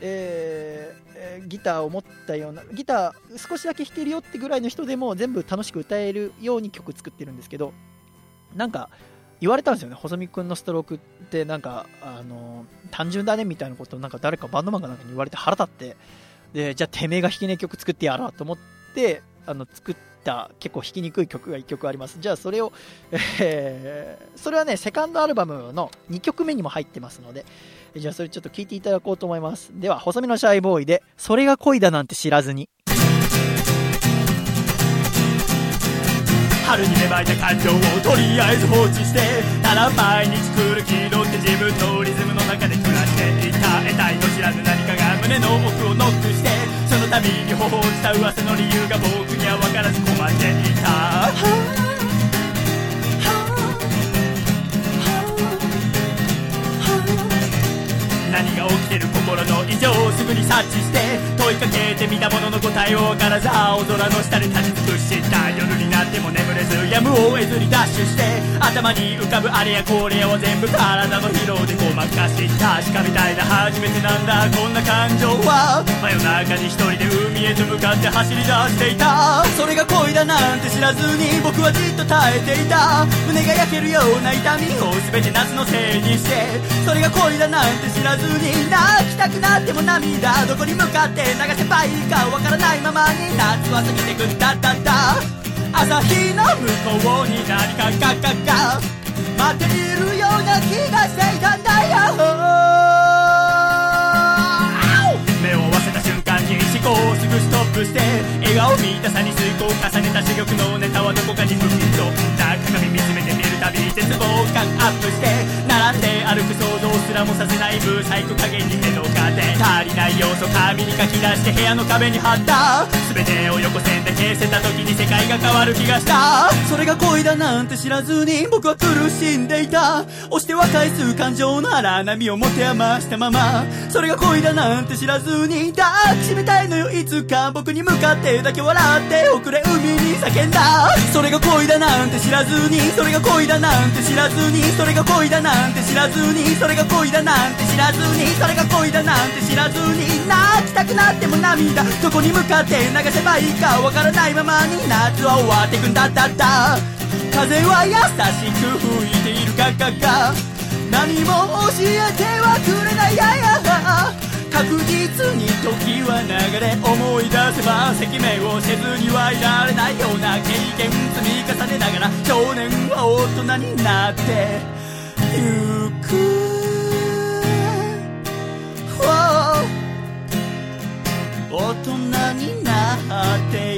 えーギターを持ったようなギター少しだけ弾けるよってぐらいの人でも全部楽しく歌えるように曲作ってるんですけどなんか言われたんですよね。細見くんのストロークってなんかあの単純だねみたいなことをなんか誰かバンドマンかなんかに言われて腹立ってでじゃあてめえが弾けねえ曲作ってやろうと思ってあの作ってた結構弾きにくい曲が1曲あります。じゃあそれを、えーそれはねセカンドアルバムの2曲目にも入ってますのでじゃあそれちょっと聞いていただこうと思います。では細身のシャイボーイでそれが恋だなんて知らずに。春に芽生えた感情をとりあえず放置してただ毎日来る気取って自分のリズムの中で暮らしていた。得体の知らぬ何かが胸の奥をノックしてその度に頬をした噂の理由が僕には分からず困っていた。何が起きてる心の異常をすぐに察知して問いかけてみたものの答えを分からず青空の下で立ち尽くした夜になっても眠れずやむを得ずにダッシュして頭に浮かぶあれやこれやを全部体の疲労でごまかし確かみたいな初めてなんだこんな感情は真夜中に一人で海へと向かって走り出していた。それが恋だなんて知らずに僕はじっと耐えていた。胸が焼けるような痛みを全て夏のせいにしてそれが恋だなんて知らずに泣きたくなっても涙どこに向かって流せばいいかわからないままに夏は過ぎてくんだっただ。朝日の向こうに何かガガガ待っているような気がしていたんだよ。目を合わせた瞬間に思考をすぐストップして笑顔見たさに遂行を重ねた珠玉のネタはどこかに不 fit な鏡見つめ絶望感アップして並んで歩く想像すらもさせないブサイク加減に目の風。足りない要素紙に書き出して部屋の壁に貼った。全てを横線で消せた時に世界が変わる気がした。それが恋だなんて知らずに僕は苦しんでいた。押しては返す感情の荒波を持て余したまま。それが恋だなんて知らずに抱きしめたいのよいつか僕に向かってだけ笑って遅れ海に叫んだ。それが恋だなんて知らずに。それが恋だなんてんて知らずにそれが恋だなんて知らずにそれが恋だなんて知らずにそれが恋だなんて知らずに泣きたくなっても涙どこに向かって流せばいいかわからないままに夏は終わってくんだったった。風は優しく吹いているかかか。何も教えてはくれないやや。確実に時は流れ思い出せば赤面をせずにはいられないような経験積み重ねながら少年は大人になってゆく。大人になって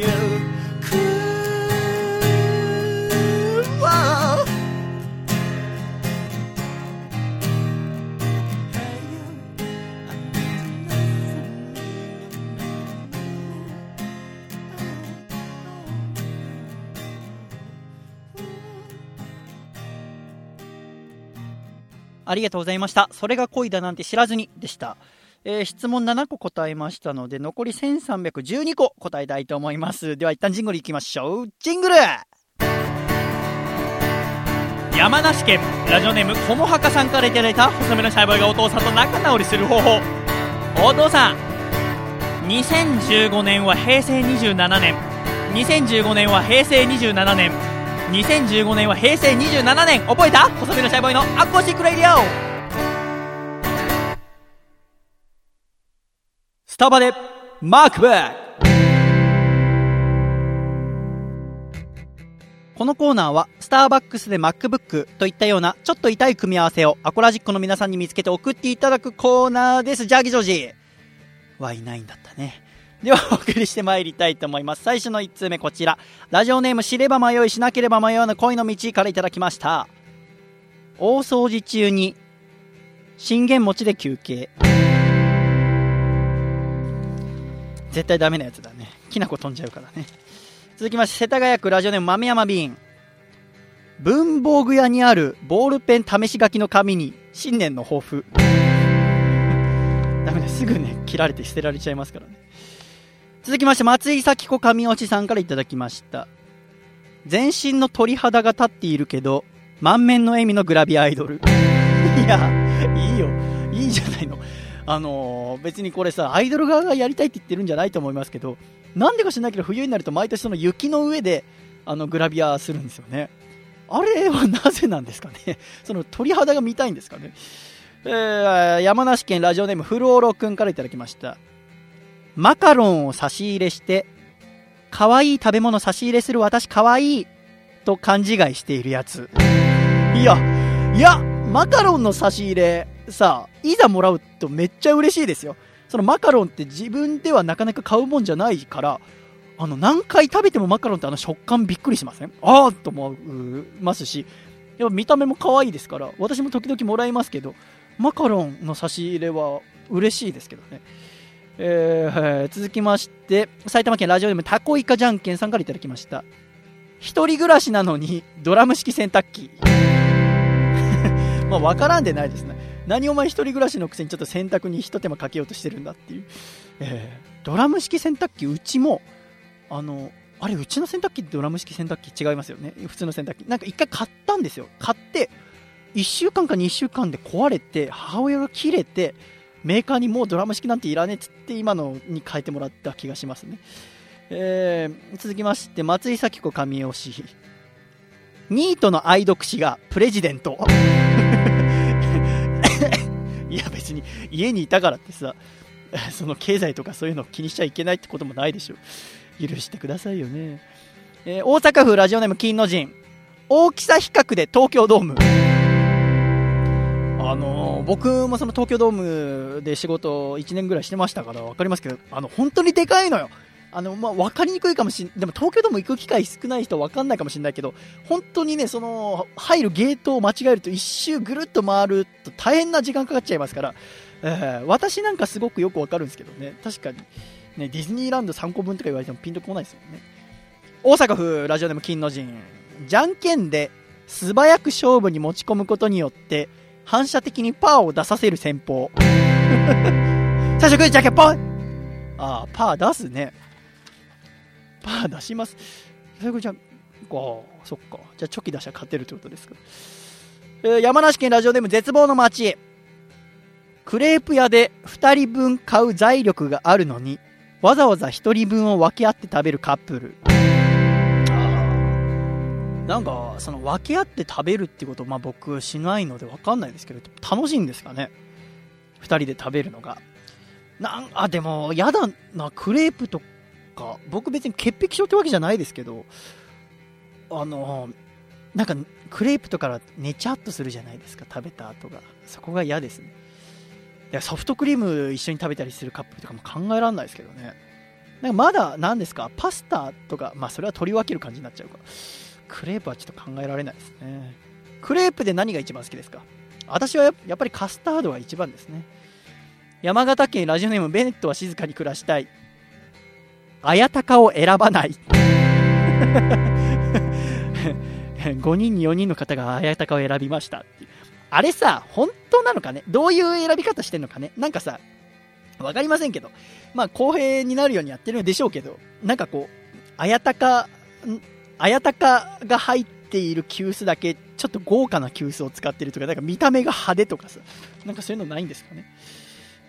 ありがとうございました。それが恋だなんて知らずにでした。えー質問7個答えましたので、残り1312個答えたいと思います。では一旦ジングルいきましょう。ジングル山梨県ラジオネームこもはかさんからいただいた細身のシャイボーイがお父さんと仲直りする方法お父さん2015年は平成27年2015年は平成27年2015年は平成27年覚えた？細身のシャイボーイのアコースティックレディオ。スタバでマークブック。このコーナーはスターバックスで MacBook といったようなちょっと痛い組み合わせをアコラジックの皆さんに見つけて送っていただくコーナーです。ジャーギジョージ。はいないんだったね。ではお送りしてまいりたいと思います。最初の1通目こちら。ラジオネーム知れば迷いしなければ迷わぬ恋の道からいただきました。大掃除中に信玄餅で休憩。絶対ダメなやつだね。きな粉飛んじゃうからね。続きまして、世田谷区ラジオネーム豆山瓶。文房具屋にあるボールペン試し書きの紙に新年の抱負。ダメだ、すぐね、切られて捨てられちゃいますからね。続きまして、松井咲子神落さんからいただきました。全身の鳥肌が立っているけど、満面の笑みのグラビアアイドル。いや、いいよ。いいじゃないの。あのー別にこれさ、アイドル側がやりたいって言ってるんじゃないと思いますけど、なんでか知らないけど、冬になると毎年その雪の上で、あの、グラビアするんですよね。あれはなぜなんですかね。その鳥肌が見たいんですかね。えー、山梨県ラジオネームフルオロくんからいただきました。マカロンを差し入れして、可愛い食べ物差し入れする私可愛いと勘違いしているやつ。いや、いや、マカロンの差し入れ、さあ、いざもらうとめっちゃ嬉しいですよ。そのマカロンって自分ではなかなか買うもんじゃないから、あの、何回食べてもマカロンってあの食感びっくりしません？あーと思いますし、や見た目も可愛いですから、私も時々もらいますけど、マカロンの差し入れは嬉しいですけどね。えー続きまして、埼玉県ラジオネームタコイカじゃんけんさんからいただきました。一人暮らしなのにドラム式洗濯機。まあ、わからんでないですね。何お前一人暮らしのくせにちょっと洗濯に一手間かけようとしてるんだっていう。えー、ドラム式洗濯機、うちも、あの、あれ、うちの洗濯機ってドラム式洗濯機違いますよね。普通の洗濯機。なんか一回買ったんですよ。買って、1週間か2週間で壊れて、母親が切れて、メーカーにもうドラム式なんていらねえっつって今のに変えてもらった気がしますね。えー、続きまして、松井咲子神尾氏。ニートの愛読誌がプレジデント。いや別に家にいたからってさ、その経済とかそういうの気にしちゃいけないってこともないでしょ。許してくださいよね。えー、大阪府ラジオネーム金の陣。大きさ比較で東京ドーム。あの、僕もその東京ドームで仕事1年ぐらいしてましたから分かりますけど、あの、本当にでかいのよ。あの、まあ、分かりにくいかもしん、でも東京ドーム行く機会少ない人分かんないかもしれないけど、本当にね、その、入るゲートを間違えると一周ぐるっと回ると大変な時間かかっちゃいますから、えー、私なんかすごくよく分かるんですけどね、確かに、ね、ディズニーランド3個分とか言われてもピンとこないですよね。大阪府ラジオネーム金の陣、じゃんけんで素早く勝負に持ち込むことによって、反射的にパーを出させる戦法。最初グーじゃけポンああ、パー出すね。パー出します。それじゃあ、そっか。じゃあチョキ出しゃ勝てるってことですか。えー、山梨県ラジオネーム絶望の街。クレープ屋で2人分買う財力があるのに、わざわざ1人分を分け合って食べるカップル。なんか、その分け合って食べるってこと、まあ僕しないので分かんないですけど、楽しいんですかね？2人で食べるのが。なん、あ、でも、やだな、クレープとか、僕別に潔癖症ってわけじゃないですけど、あの、なんか、クレープとか寝ちゃっとするじゃないですか、食べた後が。そこが嫌ですね。いや、ソフトクリーム一緒に食べたりするカップとかも考えられないですけどね。なんかまだ、何ですか、パスタとか、まあそれは取り分ける感じになっちゃうから。クレープはちょっと考えられないですね。クレープで何が一番好きですか？私はやっぱりカスタードが一番ですね。山形県ラジオネームベネットは静かに暮らしたい。綾鷹を選ばない。5人に4人の方が綾鷹を選びました。あれさ本当なのかね？どういう選び方してんのかね？なんかさわかりませんけど。まあ公平になるようにやってるんでしょうけど。なんかこう綾鷹綾鷹が入っている急須だけちょっと豪華な急須を使ってるとかなんか見た目が派手とかさ。なんかそういうのないんですかね。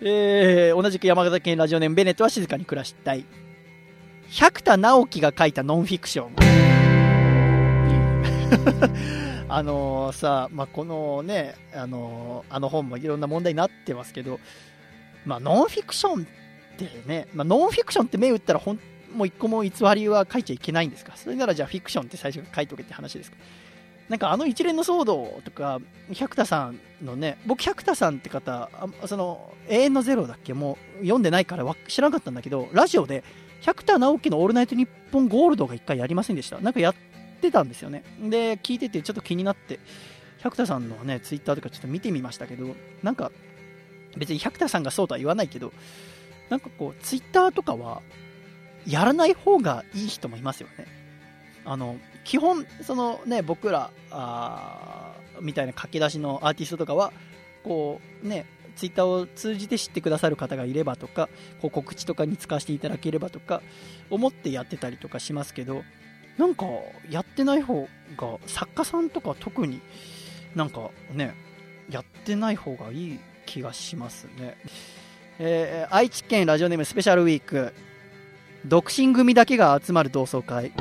えー、同じく山形県ラジオネームベネットは静かに暮らしたい。百田直樹が書いたノンフィクション。あのさ、まあ、このね、あのあの本もいろんな問題になってますけど、まあ、ノンフィクションってね、まあ、ノンフィクションって目打ったらほん、もう一個も偽りは書いちゃいけないんですか？それならじゃあフィクションって最初書いとけって話ですか？なんかあの一連の騒動とか、百田さんのね、僕百田さんって方、その永遠のゼロだっけ？もう読んでないから知らなかったんだけど、ラジオで百田直樹のオールナイトニッポンゴールドが一回やりませんでした。なんかやってたんですよね。で、聞いててちょっと気になって、百田さんのね、ツイッターとかちょっと見てみましたけど、なんか、別に百田さんがそうとは言わないけど、なんかこう、ツイッターとかは、やらない方がいい人もいますよね。あの、基本、そのね、僕ら、あみたいな書き出しのアーティストとかは、こう、ね、ツイッターを通じて知ってくださる方がいればとか、こう告知とかに使わせていただければとか、思ってやってたりとかしますけど、なんか、やってない方が、作家さんとか特になんかね、やってない方がいい気がしますね。えー、愛知県ラジオネームスペシャルウィーク、独身組だけが集まる同窓会。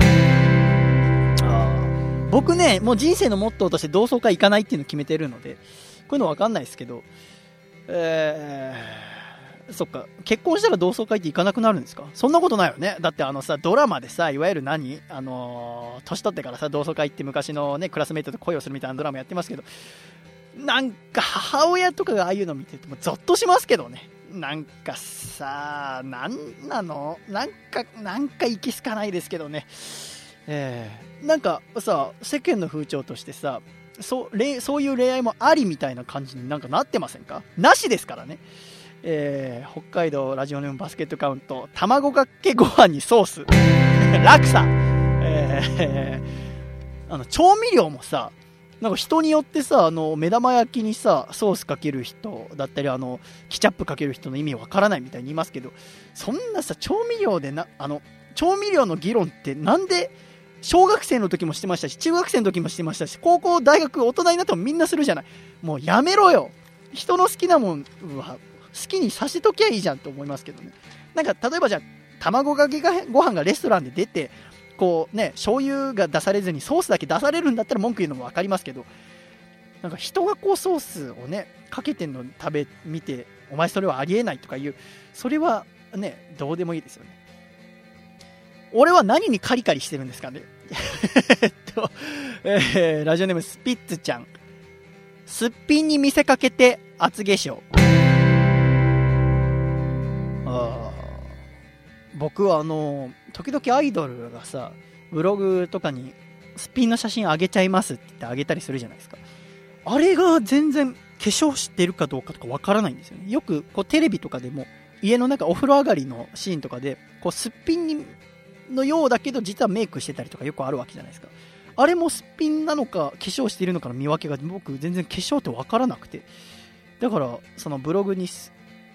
僕ね、もう人生のモットーとして同窓会行かないっていうの決めてるので、こういうの分かんないですけど、えー、そっか、結婚したら同窓会って行かなくなるんですか？そんなことないよね。だってあのさ、ドラマでさ、いわゆる何？あのー、年取ってからさ、同窓会行って昔のね、クラスメイトと恋をするみたいなドラマやってますけど、なんか母親とかがああいうの見ててもゾッとしますけどね。なんかさ、なんなの？なんか、なんかいきすかないですけどね。えー、なんかさ、世間の風潮としてさ、そうそういう恋愛もありみたいな感じになんかなってませんか？なしですからね。えー、北海道ラジオネームバスケットカウント、卵かけご飯にソース、落差、えー、あの、調味料もさ、なんか人によってさ、あの、目玉焼きにさ、ソースかける人だったり、あの、ケチャップかける人の意味わからないみたいに言いますけど、そんなさ、調味料でな、あの、調味料の議論ってなんで、小学生の時もしてましたし、中学生の時もしてましたし、高校、大学、大人になってもみんなするじゃない。もうやめろよ人の好きなもんは、好きにさせときゃいいじゃんと思いますけどね。なんか、例えばじゃあ、卵かけご飯がレストランで出て、こうね、醤油が出されずにソースだけ出されるんだったら文句言うのも分かりますけど、なんか人がこうソースをね、かけてんの食べ、見て、お前それはありえないとかいう、それはね、どうでもいいですよね。俺は何にカリカリしてるんですかね えっと、えー、ラジオネームスピッツちゃん。すっぴんに見せかけて厚化粧。僕はあの、時々アイドルがさ、ブログとかにすっぴんの写真あげちゃいますって言ってあげたりするじゃないですか。あれが全然化粧してるかどうかとかわからないんですよね。よくこうテレビとかでも家の中お風呂上がりのシーンとかでこうすっぴんにのようだけど実はメイクしてたりとかよくあるわけじゃないですか。あれもすっぴんなのか化粧しているのかの見分けが僕全然化粧ってわからなくて。だからそのブログに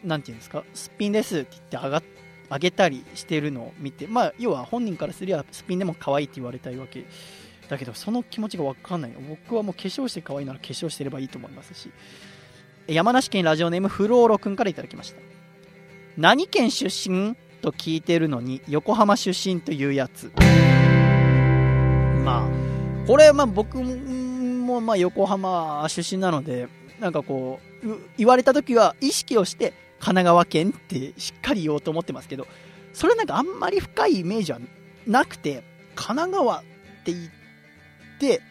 なんていうんですか、すっぴんですって言って上がっ上げたりしてるのを見て、まあ要は本人からすりゃすっぴんでも可愛いって言われたいわけ。だけどその気持ちがわかんない僕はもう化粧して可愛いなら化粧してればいいと思いますし。山梨県ラジオネームフローロ君からいただきました。何県出身？と聞いてるのに横浜出身というやつまあこれまあ僕もまあ横浜出身なのでなんかこう言われた時は意識をして神奈川県ってしっかり言おうと思ってますけどそれなんかあんまり深いイメージはなくて神奈川って言って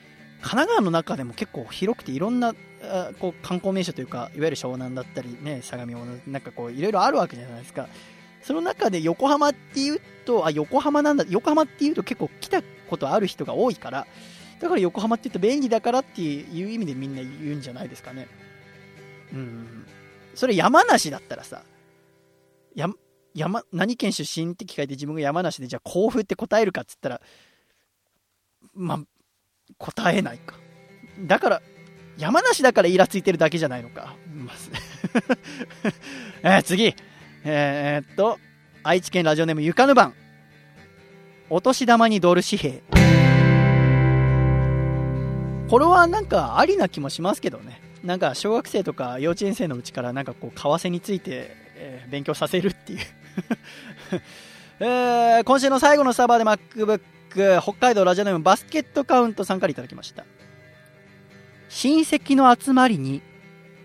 神奈川の中でも結構広くていろんなこう観光名所というかいわゆる湘南だったりね相模なんかこういろいろあるわけじゃないですかその中で横浜っていうと、あ、横浜なんだ、横浜っていうと結構来たことある人が多いから、だから横浜って言うと便利だからっていう意味でみんな言うんじゃないですかね。うん。それ山梨だったらさ、や、山、何県出身って聞かれて自分が山梨でじゃあ甲府って答えるかっつったら、まあ、答えないか。だから、山梨だからイラついてるだけじゃないのか。ま え、次。えー、っと、愛知県ラジオネームゆかぬばん。お年玉にドル紙幣。これはなんかありな気もしますけどね。なんか小学生とか幼稚園生のうちからなんかこう為替について、えー、勉強させるっていう。えー、今週の最後のサーバーで MacBook 北海道ラジオネームバスケットカウントさんからいただきました。親戚の集まりに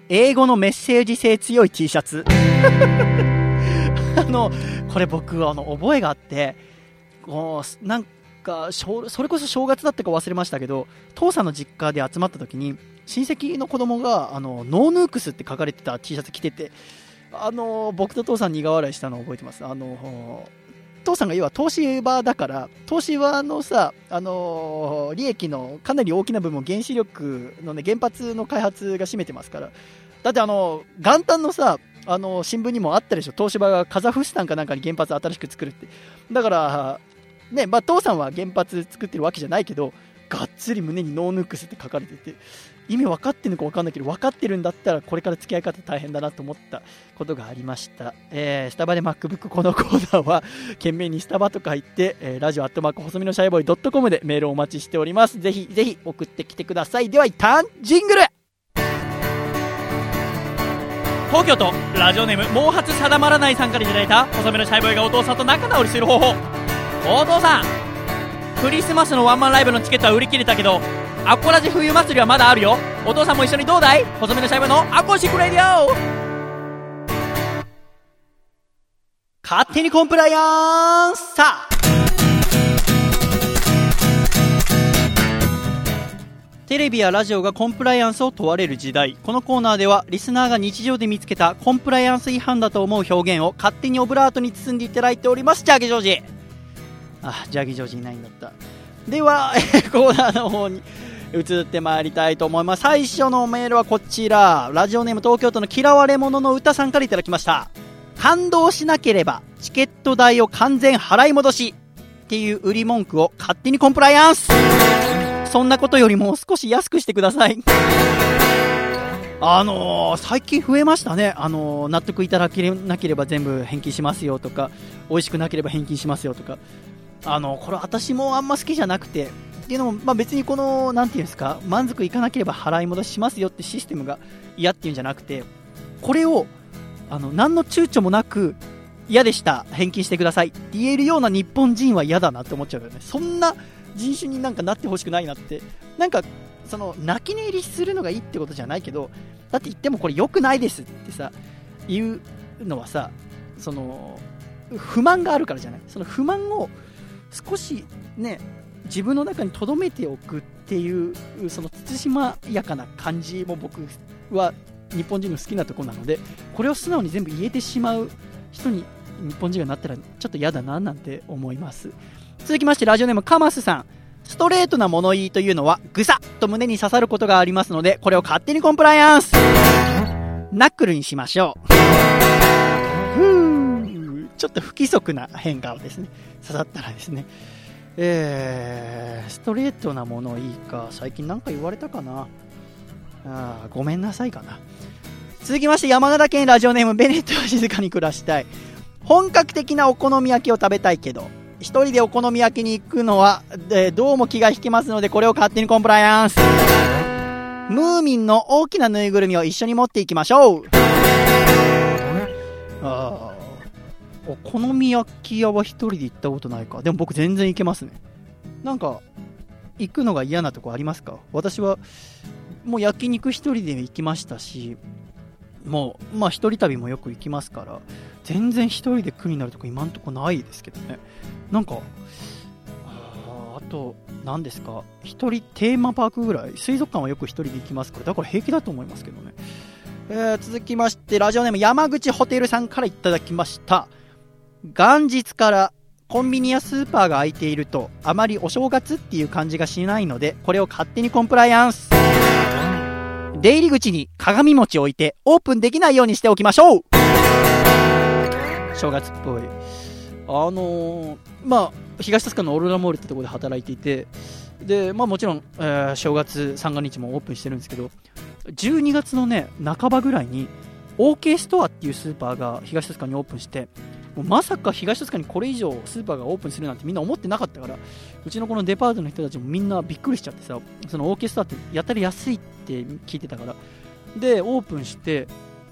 英語のメッセージ性強い T シャツ。あの、これ僕、あの、覚えがあって、こう、なんか、それこそ正月だったか忘れましたけど、父さんの実家で集まった時に、親戚の子供が、あの、ノーヌークスって書かれてた T シャツ着てて、あの、僕と父さん苦笑いしたのを覚えてます。あの、父さんが要は東芝だから、東芝のさ、あの利益のかなり大きな部分を原子力のね、原発の開発が占めてますから、だってあの、元旦のさ、あの、新聞にもあったでしょ。東芝がカザフスタンかなんかに原発新しく作るって。だから、ね、まあ、父さんは原発作ってるわけじゃないけど、がっつり胸にノーヌックスって書かれてて、意味分かってるのか分かんないけど、分かってるんだったら、これから付き合い方大変だなと思ったことがありました。えー、スタバで MacBook このコーナーは、懸命にスタバとか言って、えー、ラジオアットマーク細身のシャイボーイ .com でメールをお待ちしております。ぜひ、ぜひ送ってきてください。では、一旦、ジングル東京都ラジオネーム毛髪定まらないさんからいただいた細めのシャイボーイがお父さんと仲直りする方法お父さんクリスマスのワンマンライブのチケットは売り切れたけどアコラジ冬祭りはまだあるよ。お父さんも一緒にどうだい？細めのシャイボーイのアコシクレディオ。勝手にコンプライアンス。さあ。テレビやラジオがコンプライアンスを問われる時代。このコーナーではリスナーが日常で見つけたコンプライアンス違反だと思う表現を勝手にオブラートに包んでいただいております。ジャーギジョージ。あジャーギジョージいないんだった。では コーナーの方に移ってまいりたいと思います最初のメールはこちらラジオネーム東京都の嫌われ者の歌さんからいただきました感動しなければチケット代を完全払い戻しっていう売り文句を勝手にコンプライアンスそんなことよりも少し安くしてください。あのー、最近増えましたね。あのー、納得いただけなければ全部返金しますよとか、美味しくなければ返金しますよとか。あのー、これ私もあんま好きじゃなくて、っていうのも、まあ、別にこの、なんていうんですか、満足いかなければ払い戻しますよってシステムが嫌っていうんじゃなくて、これを、あの、何の躊躇もなく、嫌でした、返金してくださいって言えるような日本人は嫌だなって思っちゃうよね。そんな人種になんかなってほしくないなって。なんか、その、泣き寝入りするのがいいってことじゃないけど、だって言ってもこれ良くないですってさ、言うのはさ、その、不満があるからじゃない。その不満を少しね、自分の中に留めておくっていう、その慎まやかな感じも僕は日本人の好きなところなので、これを素直に全部言えてしまう人に日本人がなったらちょっと嫌だななんて思います。続きましてラジオネームカマスさん。ストレートな物言いというのはぐさっと胸に刺さることがありますのでこれを勝手にコンプライアンス。ナックルにしましょう。ちょっと不規則な変化をですね。刺さったらですね。えー、ストレートなものいいか最近何か言われたかな？あごめんなさいかな。続きまして山形県ラジオネームベネットは静かに暮らしたい。本格的なお好み焼きを食べたいけど一人でお好み焼きに行くのは、えどうも気が引きますのでこれを勝手にコンプライアンス。ムーミンの大きなぬいぐるみを一緒に持っていきましょう。あお好み焼き屋は一人で行ったことないかでも僕全然行けますねなんか行くのが嫌なとこありますか？私はもう焼肉一人で行きましたしもう、まあ、一人旅もよく行きますから、全然一人で苦になるとこ今んとこないですけどね。なんか、あと、何ですか、一人テーマパークぐらい、水族館はよく一人で行きますから、だから平気だと思いますけどね。えー、続きまして、ラジオネーム山口ホテルさんからいただきました。元日からコンビニやスーパーが開いていると、あまりお正月っていう感じがしないので、これを勝手にコンプライアンス。出入り口に鏡餅を置いてオープンできないようにしておきましょう正月っぽい。あのー、まあ、東戸塚のオーロラモールってところで働いていて、で、まあもちろん、えー、正月三が日もオープンしてるんですけど、12月のね、半ばぐらいに、OK ストアっていうスーパーが東戸塚にオープンして、もうまさか東戸塚にこれ以上スーパーがオープンするなんてみんな思ってなかったから、うちのこのデパートの人たちもみんなびっくりしちゃってさ、そのオーケストラってやたら安いって聞いてたから、で、オープンして、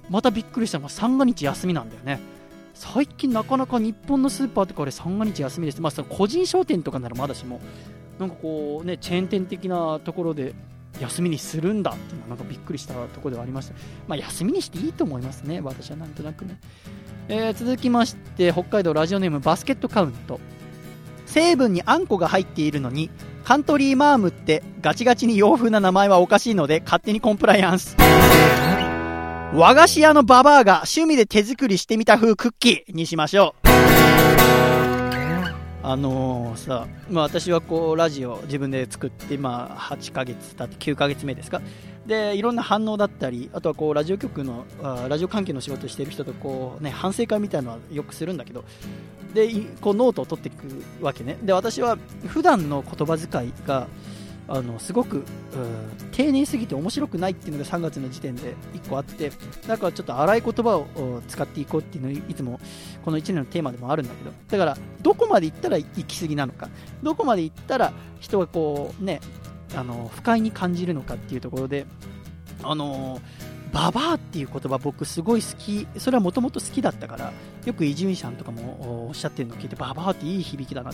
またびっくりしたのが三が日休みなんだよね。最近なかなか日本のスーパーとかで三が日休みです。まあ、その個人商店とかならまだしも、なんかこうね、チェーン店的なところで休みにするんだっていうのはなんかびっくりしたところではありました。まあ、休みにしていいと思いますね、私はなんとなくね。えー、続きまして北海道ラジオネームバスケットカウント。成分にあんこが入っているのにカントリーマームってガチガチに洋風な名前はおかしいので勝手にコンプライアンス。和菓子屋のババアが趣味で手作りしてみた風クッキーにしましょう。あのー、さ、まあ、私はこうラジオ自分で作って、まあ、8ヶ月経って9ヶ月目ですかでいろんな反応だったりあとはこうラジオ局のあラジオ関係の仕事してる人とこう、ね、反省会みたいなのはよくするんだけどでこうノートを取っていくわけね。で私は普段の言葉遣いがあのすごく丁寧すぎて面白くないっていうのが3月の時点で1個あってだからちょっと荒い言葉を使っていこうっていうのいつもこの1年のテーマでもあるんだけど。だからどこまで行ったら行き過ぎなのか。どこまで行ったら人がこうねあの不快に感じるのかっていうところであのババアっていう言葉僕すごい好きそれはもともと好きだったからよく伊集院さんとかもおっしゃってるのを聞いてババアっていい響きだな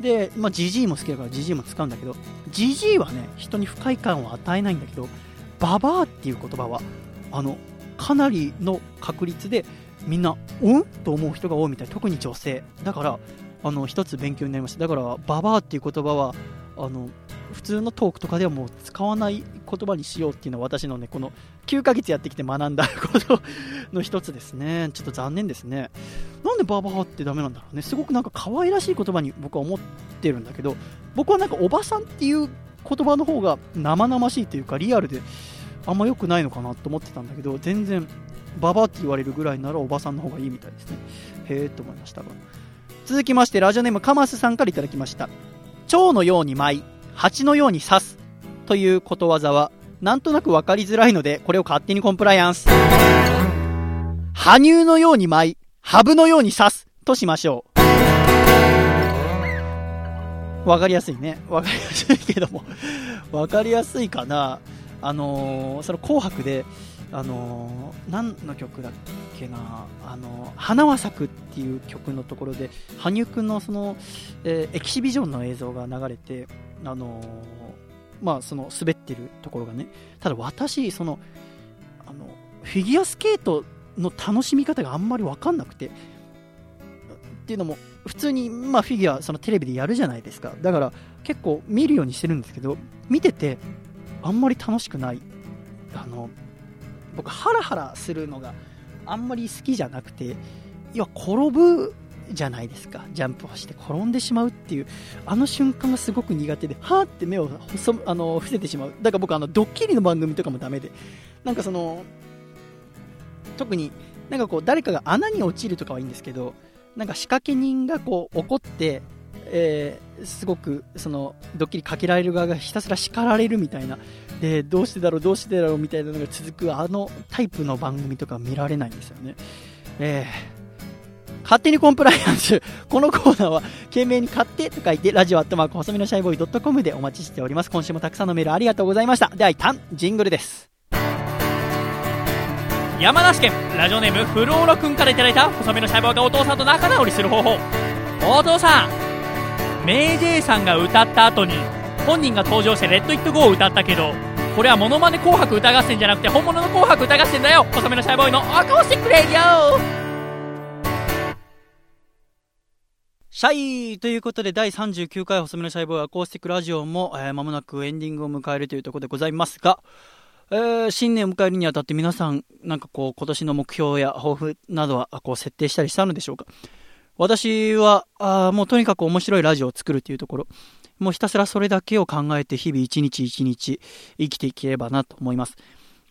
で、まあ、ジジイも好きだからジジイも使うんだけどジジイはね人に不快感を与えないんだけどババアっていう言葉はあのかなりの確率でみんな、うんと思う人が多いみたい。特に女性。だから、あの、一つ勉強になりました。だから、ババアっていう言葉は、あの、普通のトークとかではもう使わない言葉にしようっていうのは私のね、この9ヶ月やってきて学んだ ことの一つですね。ちょっと残念ですね。なんでババアってダメなんだろうね。すごくなんか可愛らしい言葉に僕は思ってるんだけど、僕はなんかおばさんっていう言葉の方が生々しいというかリアルであんま良くないのかなと思ってたんだけど、全然ババって言われるぐらいならおばさんの方がいいみたいですね。へえと思いましたが。続きまして、ラジオネームカマスさんからいただきました。蝶のように舞い、蜂のように刺すということわざは、なんとなくわかりづらいので、これを勝手にコンプライアンス。羽生のように舞い、ハブのように刺すとしましょう。わかりやすいね。わかりやすいけども。わかりやすいかな。あのー、その紅白で、あのー、何の曲だっけな、あのー、花は咲くっていう曲のところで、羽生くんのその、えー、エキシビジョンの映像が流れて、あのまあ、その滑ってるところがね、ただ私、その、あの、フィギュアスケートの楽しみ方があんまり分かんなくて、っていうのも、普通に、まあ、フィギュア、そのテレビでやるじゃないですか。だから、結構見るようにしてるんですけど、見てて、あんまり楽しくない。あの、僕、ハラハラするのがあんまり好きじゃなくて、いや、転ぶじゃないですか。ジャンプをして転んでしまうっていう、あの瞬間がすごく苦手で、はーって目をあの伏せてしまう。だから僕、あの、ドッキリの番組とかもダメで、なんかその、特になんかこう誰かが穴に落ちるとかはいいんですけどなんか仕掛け人がこう怒って、えー、すごくそのドッキリかけられる側がひたすら叱られるみたいなでどうしてだろうどうしてだろうみたいなのが続くあのタイプの番組とか見られないんですよね、えー、勝手にコンプライアンス。このコーナーは懸命に買ってと書いてラジオアットマーク細身のシャイボーイ .com でお待ちしております。今週もたくさんのメールありがとうございました。では一旦ジングルです。山梨県ラジオネームフローラ君からいただいた細身の細胞がお父さんと仲直りする方法。お父さんメイジェイさんが歌った後に本人が登場して「レッド・イット・ゴー」を歌ったけどこれはモノマネ紅白歌合戦じゃなくて本物の紅白歌合戦だよ。細身のシャイボーイのアコースティッシャイということで第39回細身のシャイボーイアコースティックラジオも、えー、間もなくエンディングを迎えるというところでございますが、えー、新年を迎えるにあたって皆さん、なんかこう、今年の目標や抱負などはこう設定したりしたのでしょうか？私は、あもうとにかく面白いラジオを作るというところ、もうひたすらそれだけを考えて日々一日一日生きていければなと思います。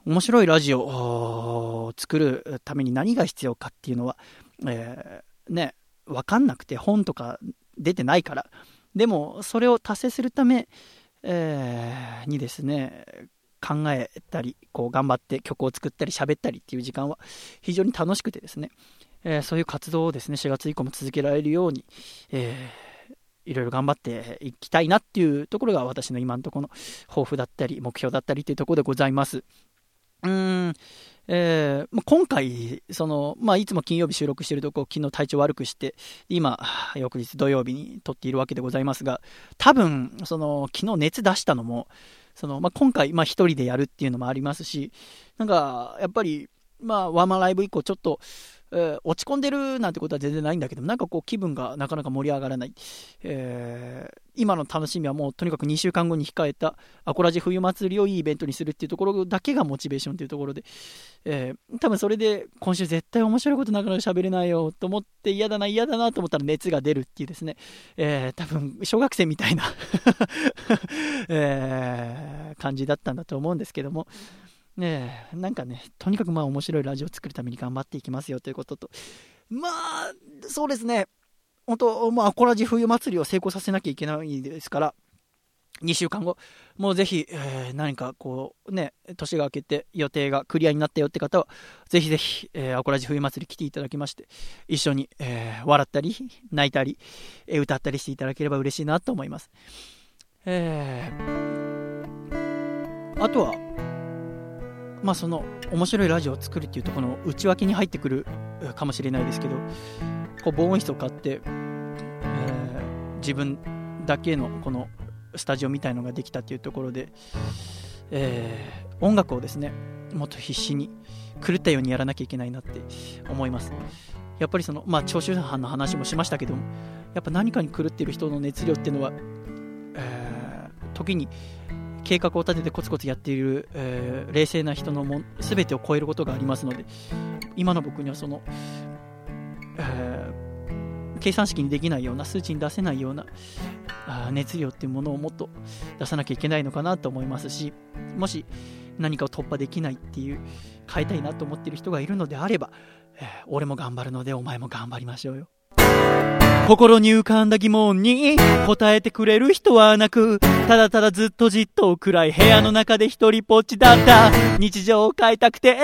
面白いラジオを作るために何が必要かっていうのは、えー、ね、わかんなくて本とか出てないから。でも、それを達成するため、えー、にですね、考えたり、こう頑張って曲を作ったり喋ったりっていう時間は非常に楽しくてですね、えー、そういう活動をですね、4月以降も続けられるように、えー、いろいろ頑張っていきたいなっていうところが私の今のところの抱負だったり、目標だったりというところでございます。うーん、えー、今回、その、まあ、いつも金曜日収録しているとこ、昨日体調悪くして、今、翌日土曜日に撮っているわけでございますが、多分、その、昨日熱出したのも、その、まあ、今回、まあ、一人でやるっていうのもありますし、なんか、やっぱり、まあ、ワンマンライブ以降、ちょっと、えー、落ち込んでるなんてことは全然ないんだけど、なんかこう気分がなかなか盛り上がらない。えー、今の楽しみはもうとにかく2週間後に控えたアコラジ冬祭りをいいイベントにするっていうところだけがモチベーションというところで、えー、多分それで今週絶対面白いことなかなか喋れないよと思って嫌だな嫌だなと思ったら熱が出るっていうですね、えー、多分小学生みたいな えー、感じだったんだと思うんですけども、ねえ、なんかね、とにかくまあ面白いラジオを作るために頑張っていきますよということと、まあ、そうですね、本当、まあ、アコラジ冬祭りを成功させなきゃいけないですから、2週間後、もうぜひ、えー、何かこうね、年が明けて予定がクリアになったよって方は、ぜひぜひ、えー、アコラジ冬祭り来ていただきまして、一緒に、えー、笑ったり、泣いたり、え、歌ったりしていただければ嬉しいなと思います。えー、あとは、まあその面白いラジオを作るっていうところの内訳に入ってくるかもしれないですけどこう防音室を買って、えー、自分だけのこのスタジオみたいのができたっていうところで、えー、音楽をですねもっと必死に狂ったようにやらなきゃいけないなって思います。やっぱりそのまあ聴衆班の話もしましたけどもやっぱ何かに狂っている人の熱量っていうのは、えー、時に計画を立ててコツコツやっている、えー、冷静な人のも全てを超えることがありますので今の僕にはその、えー、計算式にできないような数値に出せないようなあ熱量っていうものをもっと出さなきゃいけないのかなと思いますしもし何かを突破できないっていう変えたいなと思っている人がいるのであれば、えー、俺も頑張るのでお前も頑張りましょうよ。心に浮かんだ疑問に答えてくれる人はなくただただずっとじっと暗い部屋の中で一人ぽっちだった。日常を変えたくて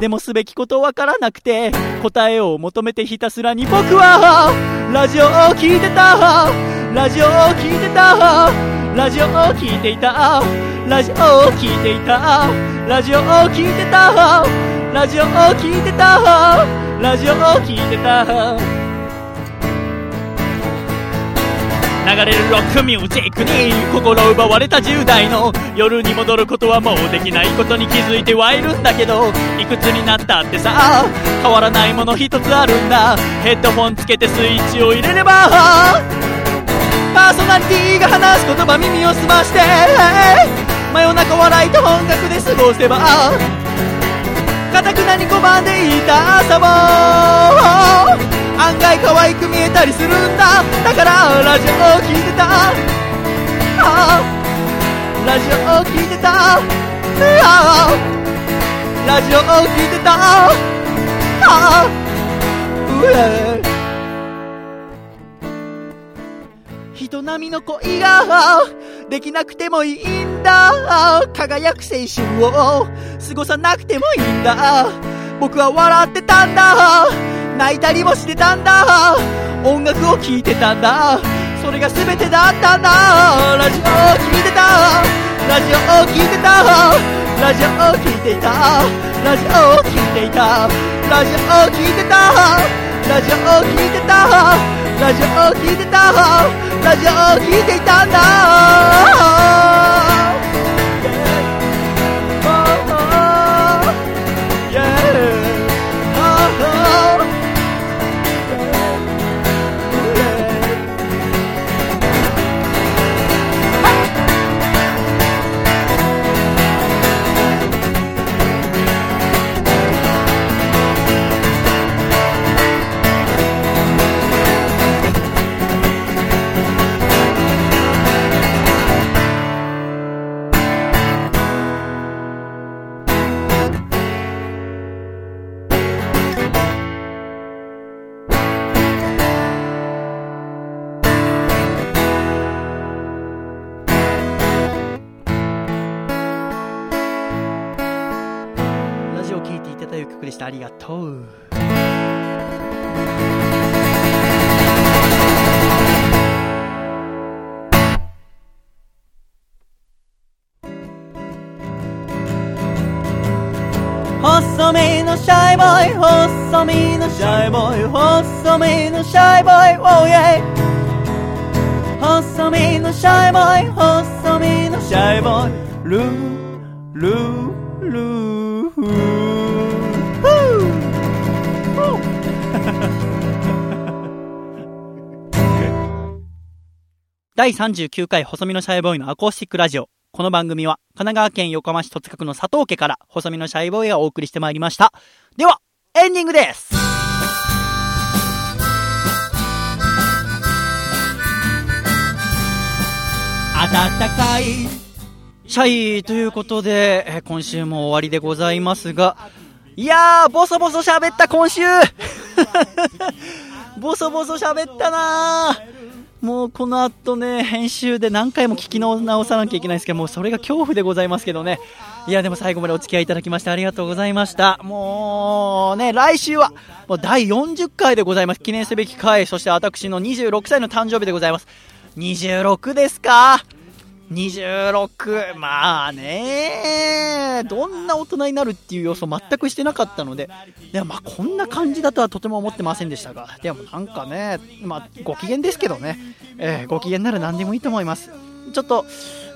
でもすべきことわからなくて答えを求めてひたすらに僕はラジオを聞いてた。ラジオを聞いてた。ラジオを聞いていた。ラジオを聞いていた。ラジオを聞いてた。ラジオを聞いてた。ラジオを聞いてた。流れるロックミュージックに心奪われた10代の夜に戻ることはもうできないことに気づいてはいるんだけどいくつになったってさ変わらないもの一つあるんだ。ヘッドホンつけてスイッチを入れればパーソナリティが話す言葉耳を澄まして真夜中笑いと音楽で過ごせばかたくなに拒んでいた朝も。案外可愛く見えたりするんだ。だからラジオを聴いてた。ラジオを聴いてた。ラジオを聴いてた。あうえ。人並みの恋ができなくてもいいんだ。輝く青春を。過ごさなくてもいいんだ。僕は笑ってたんだ。泣いたりもしてたんだ。音楽を聴いてたんだ。それが全てだったんだ。ラジオを聴いてた。ラジオを聴いてた。ラジオを聴いていた。ラジオを聴いていた。ラジオを聴いてた。ラジオを聴いてた。ラジオを聴いてた。ラジオを聴いていたんだ。イ細身のシャイボーイ細身のシャイボーイ Oh yeah 細身のシャイボーイ細身のシャイボーイルールールー第39回細身のシャイボーイのアコースティックラジオ。この番組は神奈川県横浜市戸塚区の佐藤家から細身のシャイボーイがお送りしてまいりました。では、エンディングです。暖かい。シャイということで、今週も終わりでございますが、いやー、ボソボソ喋った今週。ボソボソ喋ったなー。もうこの後ね、編集で何回も聞き直さなきゃいけないんですけど、もうそれが恐怖でございますけどね。いや、でも最後までお付き合いいただきましてありがとうございました。もうね、来週は、もう第40回でございます。記念すべき回、そして私の26歳の誕生日でございます。26ですか？26、まあね、どんな大人になるっていう要素全くしてなかったので、でもまあこんな感じだとはとても思ってませんでしたが、でもなんかね、まあご機嫌ですけどね、えー、ご機嫌なら何でもいいと思います。ちょっと、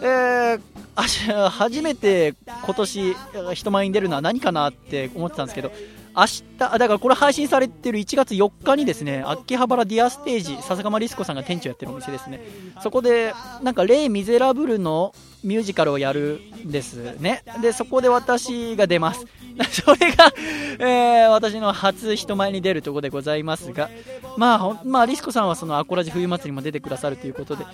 えー、初めて今年人前に出るのは何かなって思ってたんですけど、明日、だからこれ配信されてる1月4日にですね、秋葉原ディアステージ、笹川リスコさんが店長やってるお店ですね。そこで、なんか、レイ・ミゼラブルのミュージカルをやるんですね。で、そこで私が出ます。それが、えー、私の初人前に出るところでございますが、まあ、まあ、リスコさんはそのアコラジ冬祭りも出てくださるということで、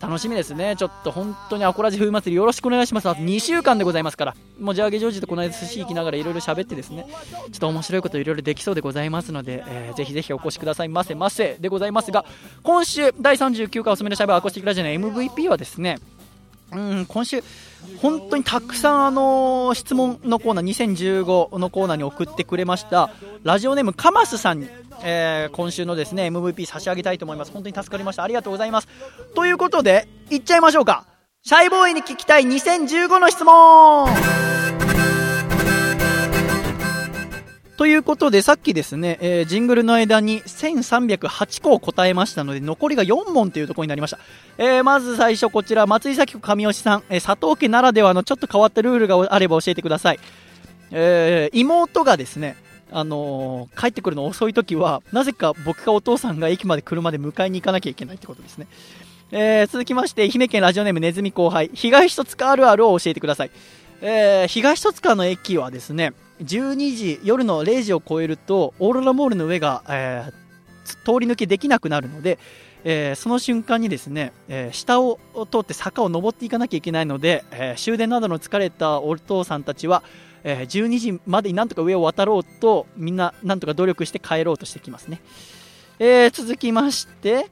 楽しみですね。ちょっと本当にアコラジ冬祭りよろしくお願いします。あと2週間でございますから、もうジャーゲジョージとこの間寿司行きながらいろいろ喋ってですね、ちょっと面白いこといろいろできそうでございますので、えー、ぜひぜひお越しくださいませませでございますが、今週第39回おすすめのシャイバーアコースティックラジオの MVP はですね、うん今週、本当にたくさん、あの、質問のコーナー2015のコーナーに送ってくれましたラジオネームカマスさんに、えー、今週のですね MVP 差し上げたいと思います。本当に助かりました。ありがとうございます。ということでいっちゃいましょうか。シャイボーイに聞きたい2015の質問。ということで、さっきですね、えー、ジングルの間に1308個を答えましたので、残りが4問というところになりました。えー、まず最初こちら、松井咲子神吉さん、えー、佐藤家ならではのちょっと変わったルールがあれば教えてください。えー、妹がですね、あの、帰ってくるの遅い時は、なぜか僕かお父さんが駅まで車で迎えに行かなきゃいけないってことですね。えー、続きまして、愛媛県ラジオネームネズミ後輩、東戸塚あるあるを教えてください。えー、東戸塚の駅はですね、12時、夜の0時を超えると、オーロラモールの上が、えー、通り抜けできなくなるので、えー、その瞬間にですね、えー、下を通って坂を登っていかなきゃいけないので、えー、終電などの疲れたお父さんたちは、え12時までになんとか上を渡ろうと、みんななんとか努力して帰ろうとしてきますね。え続きまして、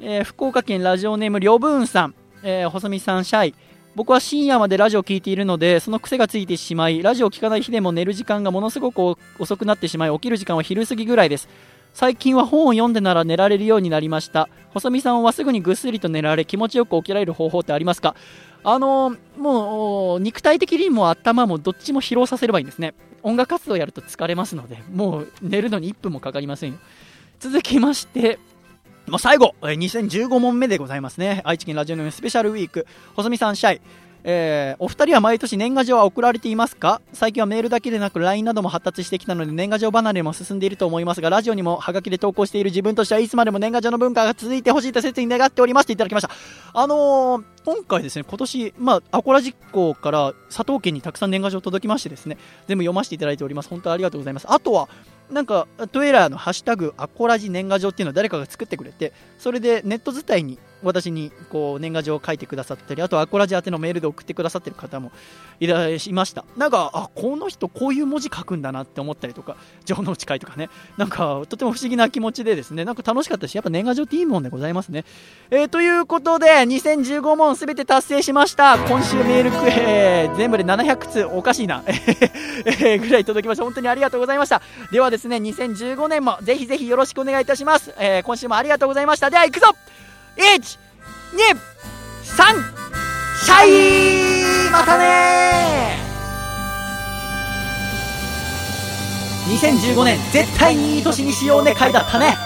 え福岡県ラジオネームりょぶんさん、え細見さんシャイ、僕は深夜までラジオを聴いているのでその癖がついてしまいラジオを聴かない日でも寝る時間がものすごく遅くなってしまい起きる時間は昼過ぎぐらいです。最近は本を読んでなら寝られるようになりました。細見さんはすぐにぐっすりと寝られ気持ちよく起きられる方法ってありますか？あのもう肉体的にも頭もどっちも疲労させればいいんですね。音楽活動やると疲れますのでもう寝るのに1分もかかりません続きましてまあ、最後、え、2015問目でございますね。愛知県ラジオネームスペシャルウィーク、細見さんシャイ。えー、お二人は毎年年賀状は送られていますか？最近はメールだけでなく LINE なども発達してきたので年賀状離れも進んでいると思いますがラジオにもハガキで投稿している自分としてはいつまでも年賀状の文化が続いてほしいと切に願っておりますといただきましたあのー、今回ですね今年、まあ、アコラ実行から佐藤家にたくさん年賀状届きましてですね全部読ませていただいております本当にありがとうございますあとはなんかトゥエラーのハッシュタグアコラジ年賀状っていうのを誰かが作ってくれてそれでネット自体に私にこう年賀状を書いてくださったりあとアコラジ宛てのメールで送ってくださってる方もいらっしゃいました。なんかあこの人こういう文字書くんだなって思ったりとか城之内会とかね。なんかとても不思議な気持ちでですね。なんか楽しかったしやっぱ年賀状っていいもんでございますね、えー、ということで2015問すべて達成しました。今週メールクエ全部で700通おかしいな。えー、ぐらい届きました。本当にありがとうございました。ではですね2015年もぜひぜひよろしくお願いいたします、えー、今週もありがとうございました。では行くぞ1、2、3、シャイまたね2015年絶対にいい年にしようね会だったね。